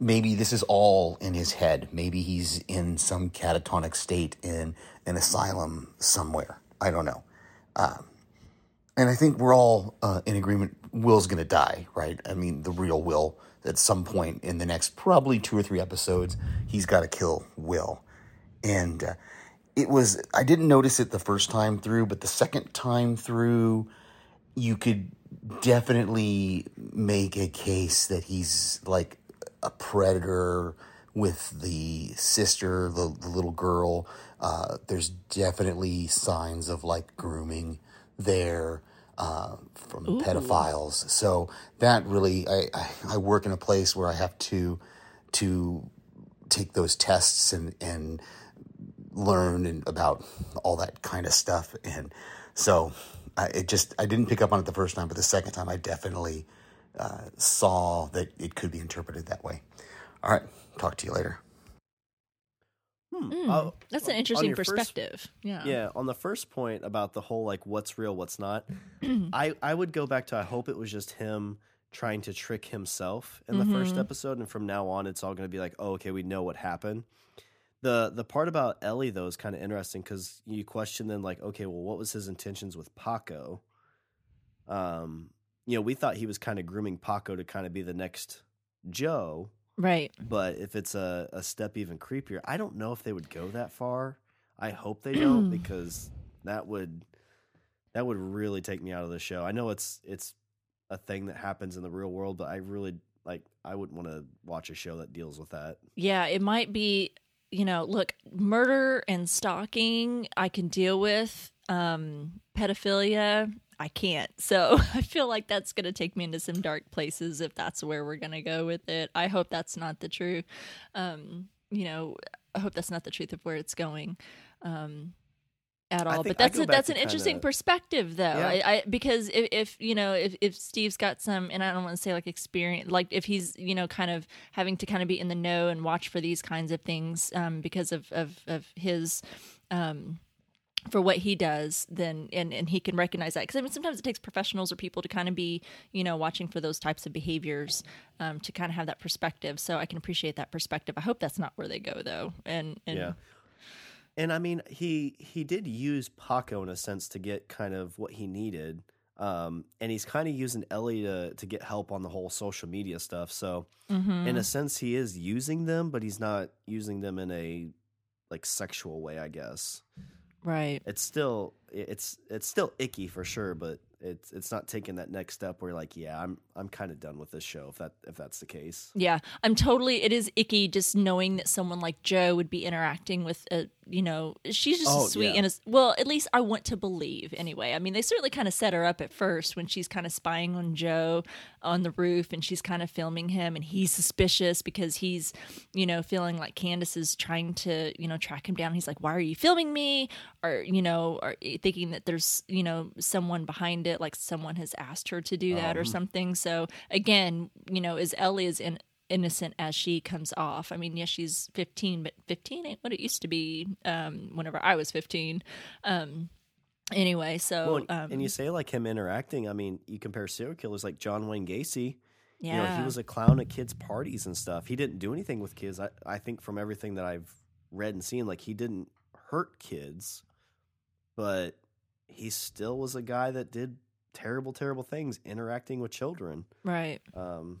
maybe this is all in his head. Maybe he's in some catatonic state in an asylum somewhere. I don't know. Um, and I think we're all uh, in agreement. Will's going to die, right? I mean, the real Will. At some point in the next probably two or three episodes, he's got to kill Will. And uh, it was I didn't notice it the first time through, but the second time through, you could definitely make a case that he's like a predator with the sister, the, the little girl. Uh, there's definitely signs of like grooming there uh, from pedophiles. So that really, I, I, I work in a place where I have to to take those tests and and learn and about all that kind of stuff. And so I, it just I didn't pick up on it the first time, but the second time I definitely uh, saw that it could be interpreted that way. All right, talk to you later. Hmm, Oh, That's an interesting your first- perspective. yeah. Yeah, on the first point about the whole like what's real, what's not, I I would go back to I hope it was just him trying to trick himself in the first Mhm. episode, and from now on it's all going to be like, oh, okay, we know what happened. The the part about Ellie though is kind of interesting because you question then like, okay, well, what was his intentions with Paco? Um, you know, we thought he was kind of grooming Paco to kind of be the next Joe, Right. but if it's a, a step even creepier, I don't know if they would go that far. I hope they don't because that would that would really take me out of the show. I know it's it's a thing that happens in the real world, but I really like I wouldn't want to watch a show that deals with that. Yeah, it might be, you know, look, murder and stalking I can deal with. Um pedophilia I can't. So I feel like that's going to take me into some dark places if that's where we're going to go with it. I hope that's not the true um you know, I hope that's not the truth of where it's going. Um at all, but that's a, that's an interesting kinda- perspective, though. Yeah. I, I because if, if you know if, if Steve's got some, and I don't want to say like experience, like if he's you know kind of having to kind of be in the know and watch for these kinds of things um, because of of of his um, for what he does, then and and he can recognize that because I mean sometimes it takes professionals or people to kind of be you know watching for those types of behaviors um, to kind of have that perspective. So I can appreciate that perspective. I hope that's not where they go though, and and Yeah. And I mean, he he did use Paco in a sense to get kind of what he needed. Um, and he's kind of using Ellie to to get help on the whole social media stuff. So in a sense, he is using them, but he's not using them in a like sexual way. I guess Right. it's still it's it's still icky for sure, but it's it's not taking that next step where you're like, yeah, I'm I'm kind of done with this show if that if that's the case. Yeah, I'm totally. It is icky just knowing that someone like Joe would be interacting with a, you know, she's just Oh, sweet yeah. and a, well, at least I want to believe anyway. I mean, they certainly kind of set her up at first when she's kind of spying on Joe on the roof and she's kind of filming him and he's suspicious because he's, you know, feeling like Candace is trying to, you know, track him down. He's like, "Why are you filming me?" Or you know, or thinking that there's, you know, someone behind it, like someone has asked her to do that or um. something. So again, you know, is Ellie is in innocent as she comes off. I mean, yes, she's 15, but 15 ain't what it used to be um, whenever I was 15. Um, anyway, so Well, and- um, and you say like him interacting. I mean, you compare serial killers like John Wayne Gacy. yeah, You know, he was a clown at kids' parties and stuff. He didn't do anything with kids. I, I think from everything that I've read and seen, like he didn't hurt kids, but he still was a guy that did terrible, terrible things interacting with children. right. Um,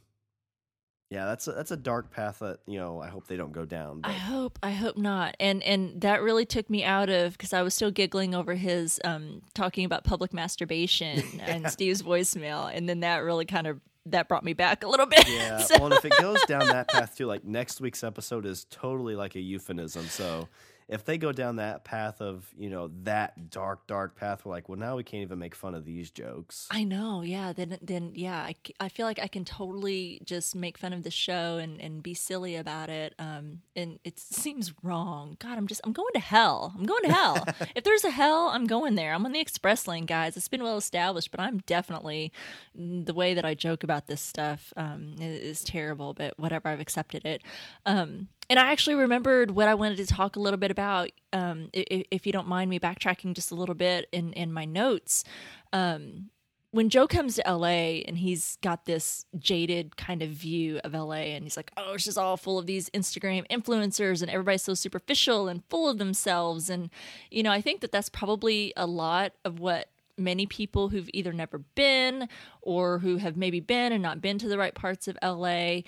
yeah, that's a, that's a dark path that you know I hope they don't go down. I hope I hope not. And and that really took me out of because I was still giggling over his um talking about public masturbation and Steve's voicemail, and then that really kind of that brought me back a little bit. yeah, So- well, and if it goes down that path too, like next week's episode is totally like a euphemism. So if they go down that path of you know that dark, dark path, we're like, well, now we can't even make fun of these jokes. I know, yeah. Then, then, yeah. i, I feel like I can totally just make fun of the show and, and be silly about it. Um, and it seems wrong. God, I'm just, I'm going to hell. I'm going to hell. if there's a hell, I'm going there. I'm on the express lane, guys. It's been well established, but I'm definitely the way that I joke about this stuff um, is, is terrible. But whatever, I've accepted it. Um, and I actually remembered what I wanted to talk a little bit about. Um, if, if you don't mind me backtracking just a little bit in in my notes um, when Joe comes to LA and he's got this jaded kind of view of LA and he's like, oh, it's just all full of these Instagram influencers and everybody's so superficial and full of themselves. And, you know, I think that that's probably a lot of what many people who've either never been or who have maybe been and not been to the right parts of LA.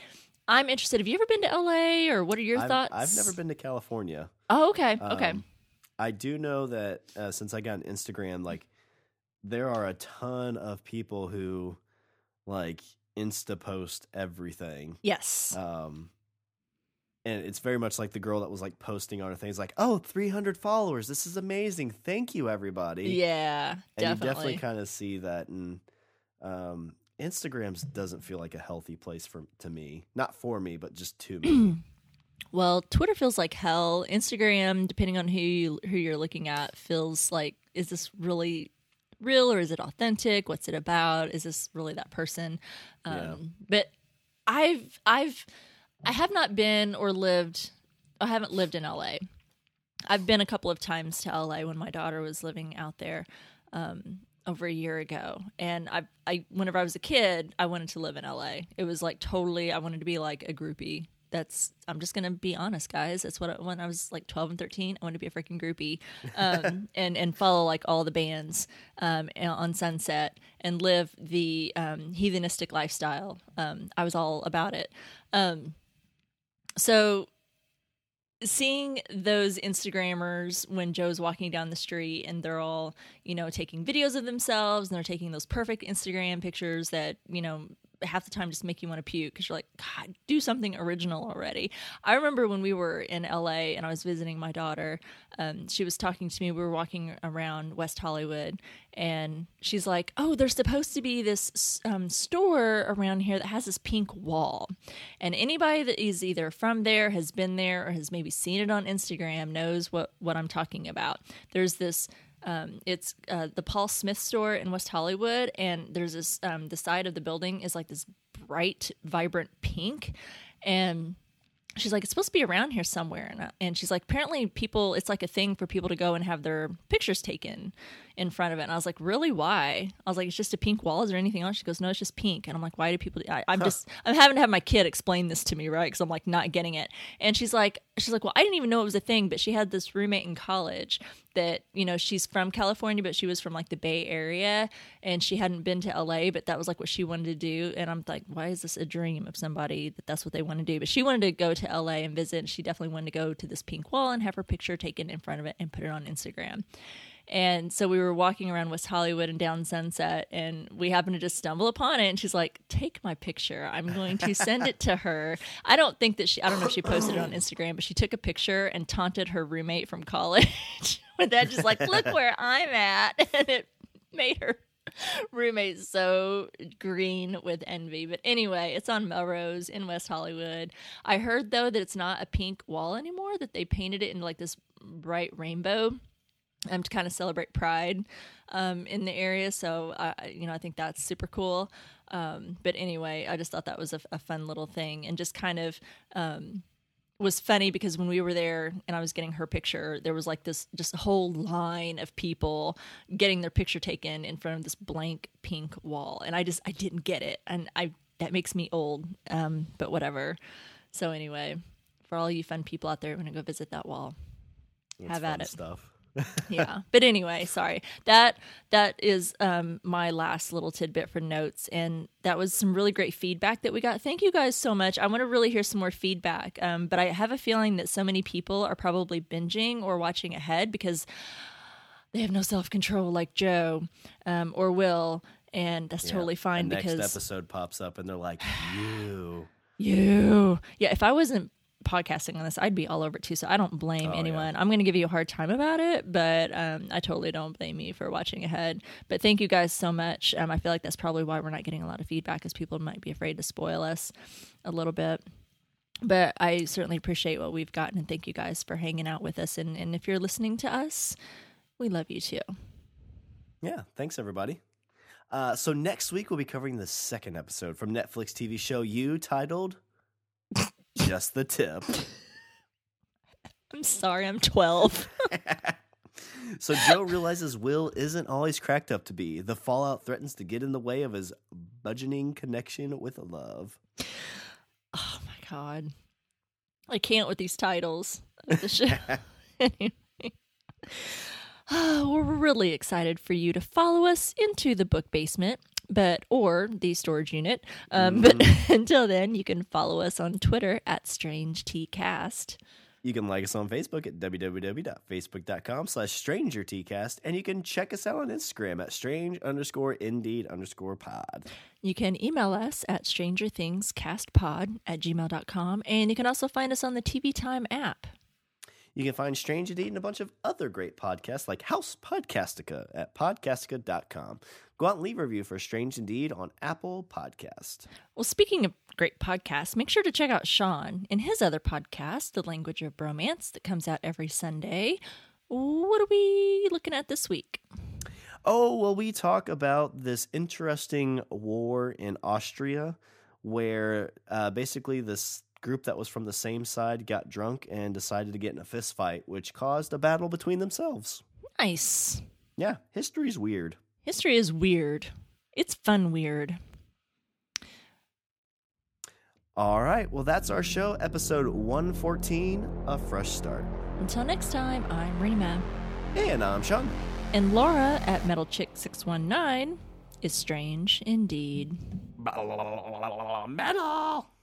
I'm interested. Have you ever been to LA or what are your I've, thoughts? I've never been to California. Oh, okay. Okay. Um, I do know that uh, since I got on Instagram, like there are a ton of people who like insta post everything. yes. Um, and it's very much like the girl that was like posting on her things like, "Oh, 300 followers. This is amazing. Thank you everybody." yeah, and definitely. you definitely kind of see that and um Instagram doesn't feel like a healthy place for to me. Not for me, but just to me. Well, Twitter feels like hell. Instagram, depending on who you, who you're looking at, feels like is this really real or is it authentic? What's it about? Is this really that person? Um, Yeah. But I've I've I have not been or lived. I haven't lived in LA. I've been a couple of times to LA when my daughter was living out there um, over a year ago, and I, I, whenever I was a kid, I wanted to live in LA. It was like totally, I wanted to be like a groupie. That's, I'm just gonna be honest, guys. That's what I, when I was like 12 and 13, I wanted to be a freaking groupie, um, and and follow like all the bands um, on Sunset and live the um, heathenistic lifestyle. Um, I was all about it. Um, so seeing those Instagrammers when Joe's walking down the street and they're all, you know, taking videos of themselves and they're taking those perfect Instagram pictures that, you know, half the time just make you want to puke because you're like, God, do something original already. I remember when we were in LA and I was visiting my daughter, um, she was talking to me. We were walking around West Hollywood and she's like, Oh, there's supposed to be this um, store around here that has this pink wall. And anybody that is either from there, has been there, or has maybe seen it on Instagram knows what, what I'm talking about. There's this um, it's uh, the Paul Smith store in West Hollywood, and there's this um, the side of the building is like this bright, vibrant pink, and she's like, it's supposed to be around here somewhere, and, I- and she's like, apparently people, it's like a thing for people to go and have their pictures taken in front of it. And I was like, really? Why? I was like, it's just a pink wall. Is there anything else? She goes, no, it's just pink. And I'm like, why do people? I, I'm just, I'm having to have my kid explain this to me, right? Because I'm like not getting it. And she's like, she's like, well, I didn't even know it was a thing, but she had this roommate in college that you know she's from California, but she was from like the Bay Area, and she hadn't been to LA, but that was like what she wanted to do. And I'm like, why is this a dream of somebody that that's what they want to do? But she wanted to go to LA and visit. And she definitely wanted to go to this pink wall and have her picture taken in front of it and put it on Instagram. And so we were walking around West Hollywood and down Sunset, and we happened to just stumble upon it. And she's like, Take my picture. I'm going to send it to her. I don't think that she, I don't know if she posted it on Instagram, but she took a picture and taunted her roommate from college with that, just like, Look where I'm at. And it made her roommate so green with envy. But anyway, it's on Melrose in West Hollywood. I heard, though, that it's not a pink wall anymore, that they painted it in like this bright rainbow um, to kind of celebrate Pride um, in the area. So, I, you know, I think that's super cool. Um, but anyway, I just thought that was a, a fun little thing and just kind of um, was funny because when we were there and I was getting her picture, there was like this just a whole line of people getting their picture taken in front of this blank pink wall. And I just, I didn't get it. And I, that makes me old, um, but whatever. So, anyway, for all you fun people out there who want to go visit that wall, It's have at it. Stuff. Yeah but anyway sorry that that is um my last little tidbit for notes and that was some really great feedback that we got thank you guys so much i want to really hear some more feedback um but i have a feeling that so many people are probably binging or watching ahead because they have no self-control like joe um or will and that's totally fine The because next episode pops up and they're like, "You." you. Yeah, if I wasn't podcasting on this, I'd be all over it too. So I don't blame Oh, yeah. anyone. I'm going to give you a hard time about it, but um, I totally don't blame you for watching ahead. But thank you guys so much. Um, I feel like that's probably why we're not getting a lot of feedback, because people might be afraid to spoil us a little bit. But I certainly appreciate what we've gotten, and thank you guys for hanging out with us. And, and if you're listening to us, we love you too. Yeah, thanks everybody. Uh, so next week we'll be covering the second episode from Netflix TV show You titled "Just the Tip." I'm sorry, I'm 12. So Joe realizes Will isn't all he's cracked up to be. The fallout threatens to get in the way of his budgeting connection with love. Oh my god. I can't with these titles of the show. anyway. Ah, we're really excited for you to follow us into the book basement, but or the storage unit. Um, But until then, you can follow us on Twitter at Strange Cast. You can like us on Facebook at www.facebook.com slash strangertcast, and you can check us out on Instagram at strange underscore indeed underscore pod. You can email us at strangerthingscastpod at gmail.com, and you can also find us on the TV Time app. You can find Strange Indeed and a bunch of other great podcasts like House Podcastica at podcastica.com. Go out and leave a review for Strange Indeed on Apple Podcast. Well, speaking of great podcasts, make sure to check out Sean in his other podcast, The Language of Bromance, that comes out every Sunday. What are we looking at this week? Oh, well, we talk about this interesting war in Austria where uh, basically this group that was from the same side got drunk and decided to get in a fist fight, which caused a battle between themselves. Nice. Yeah, history's weird. History is weird. It's fun weird. All right, well, that's our show, episode 114, A Fresh Start. Until next time, I'm Rima. And I'm Sean. And Laura at MetalChick619 is strange indeed. Metal!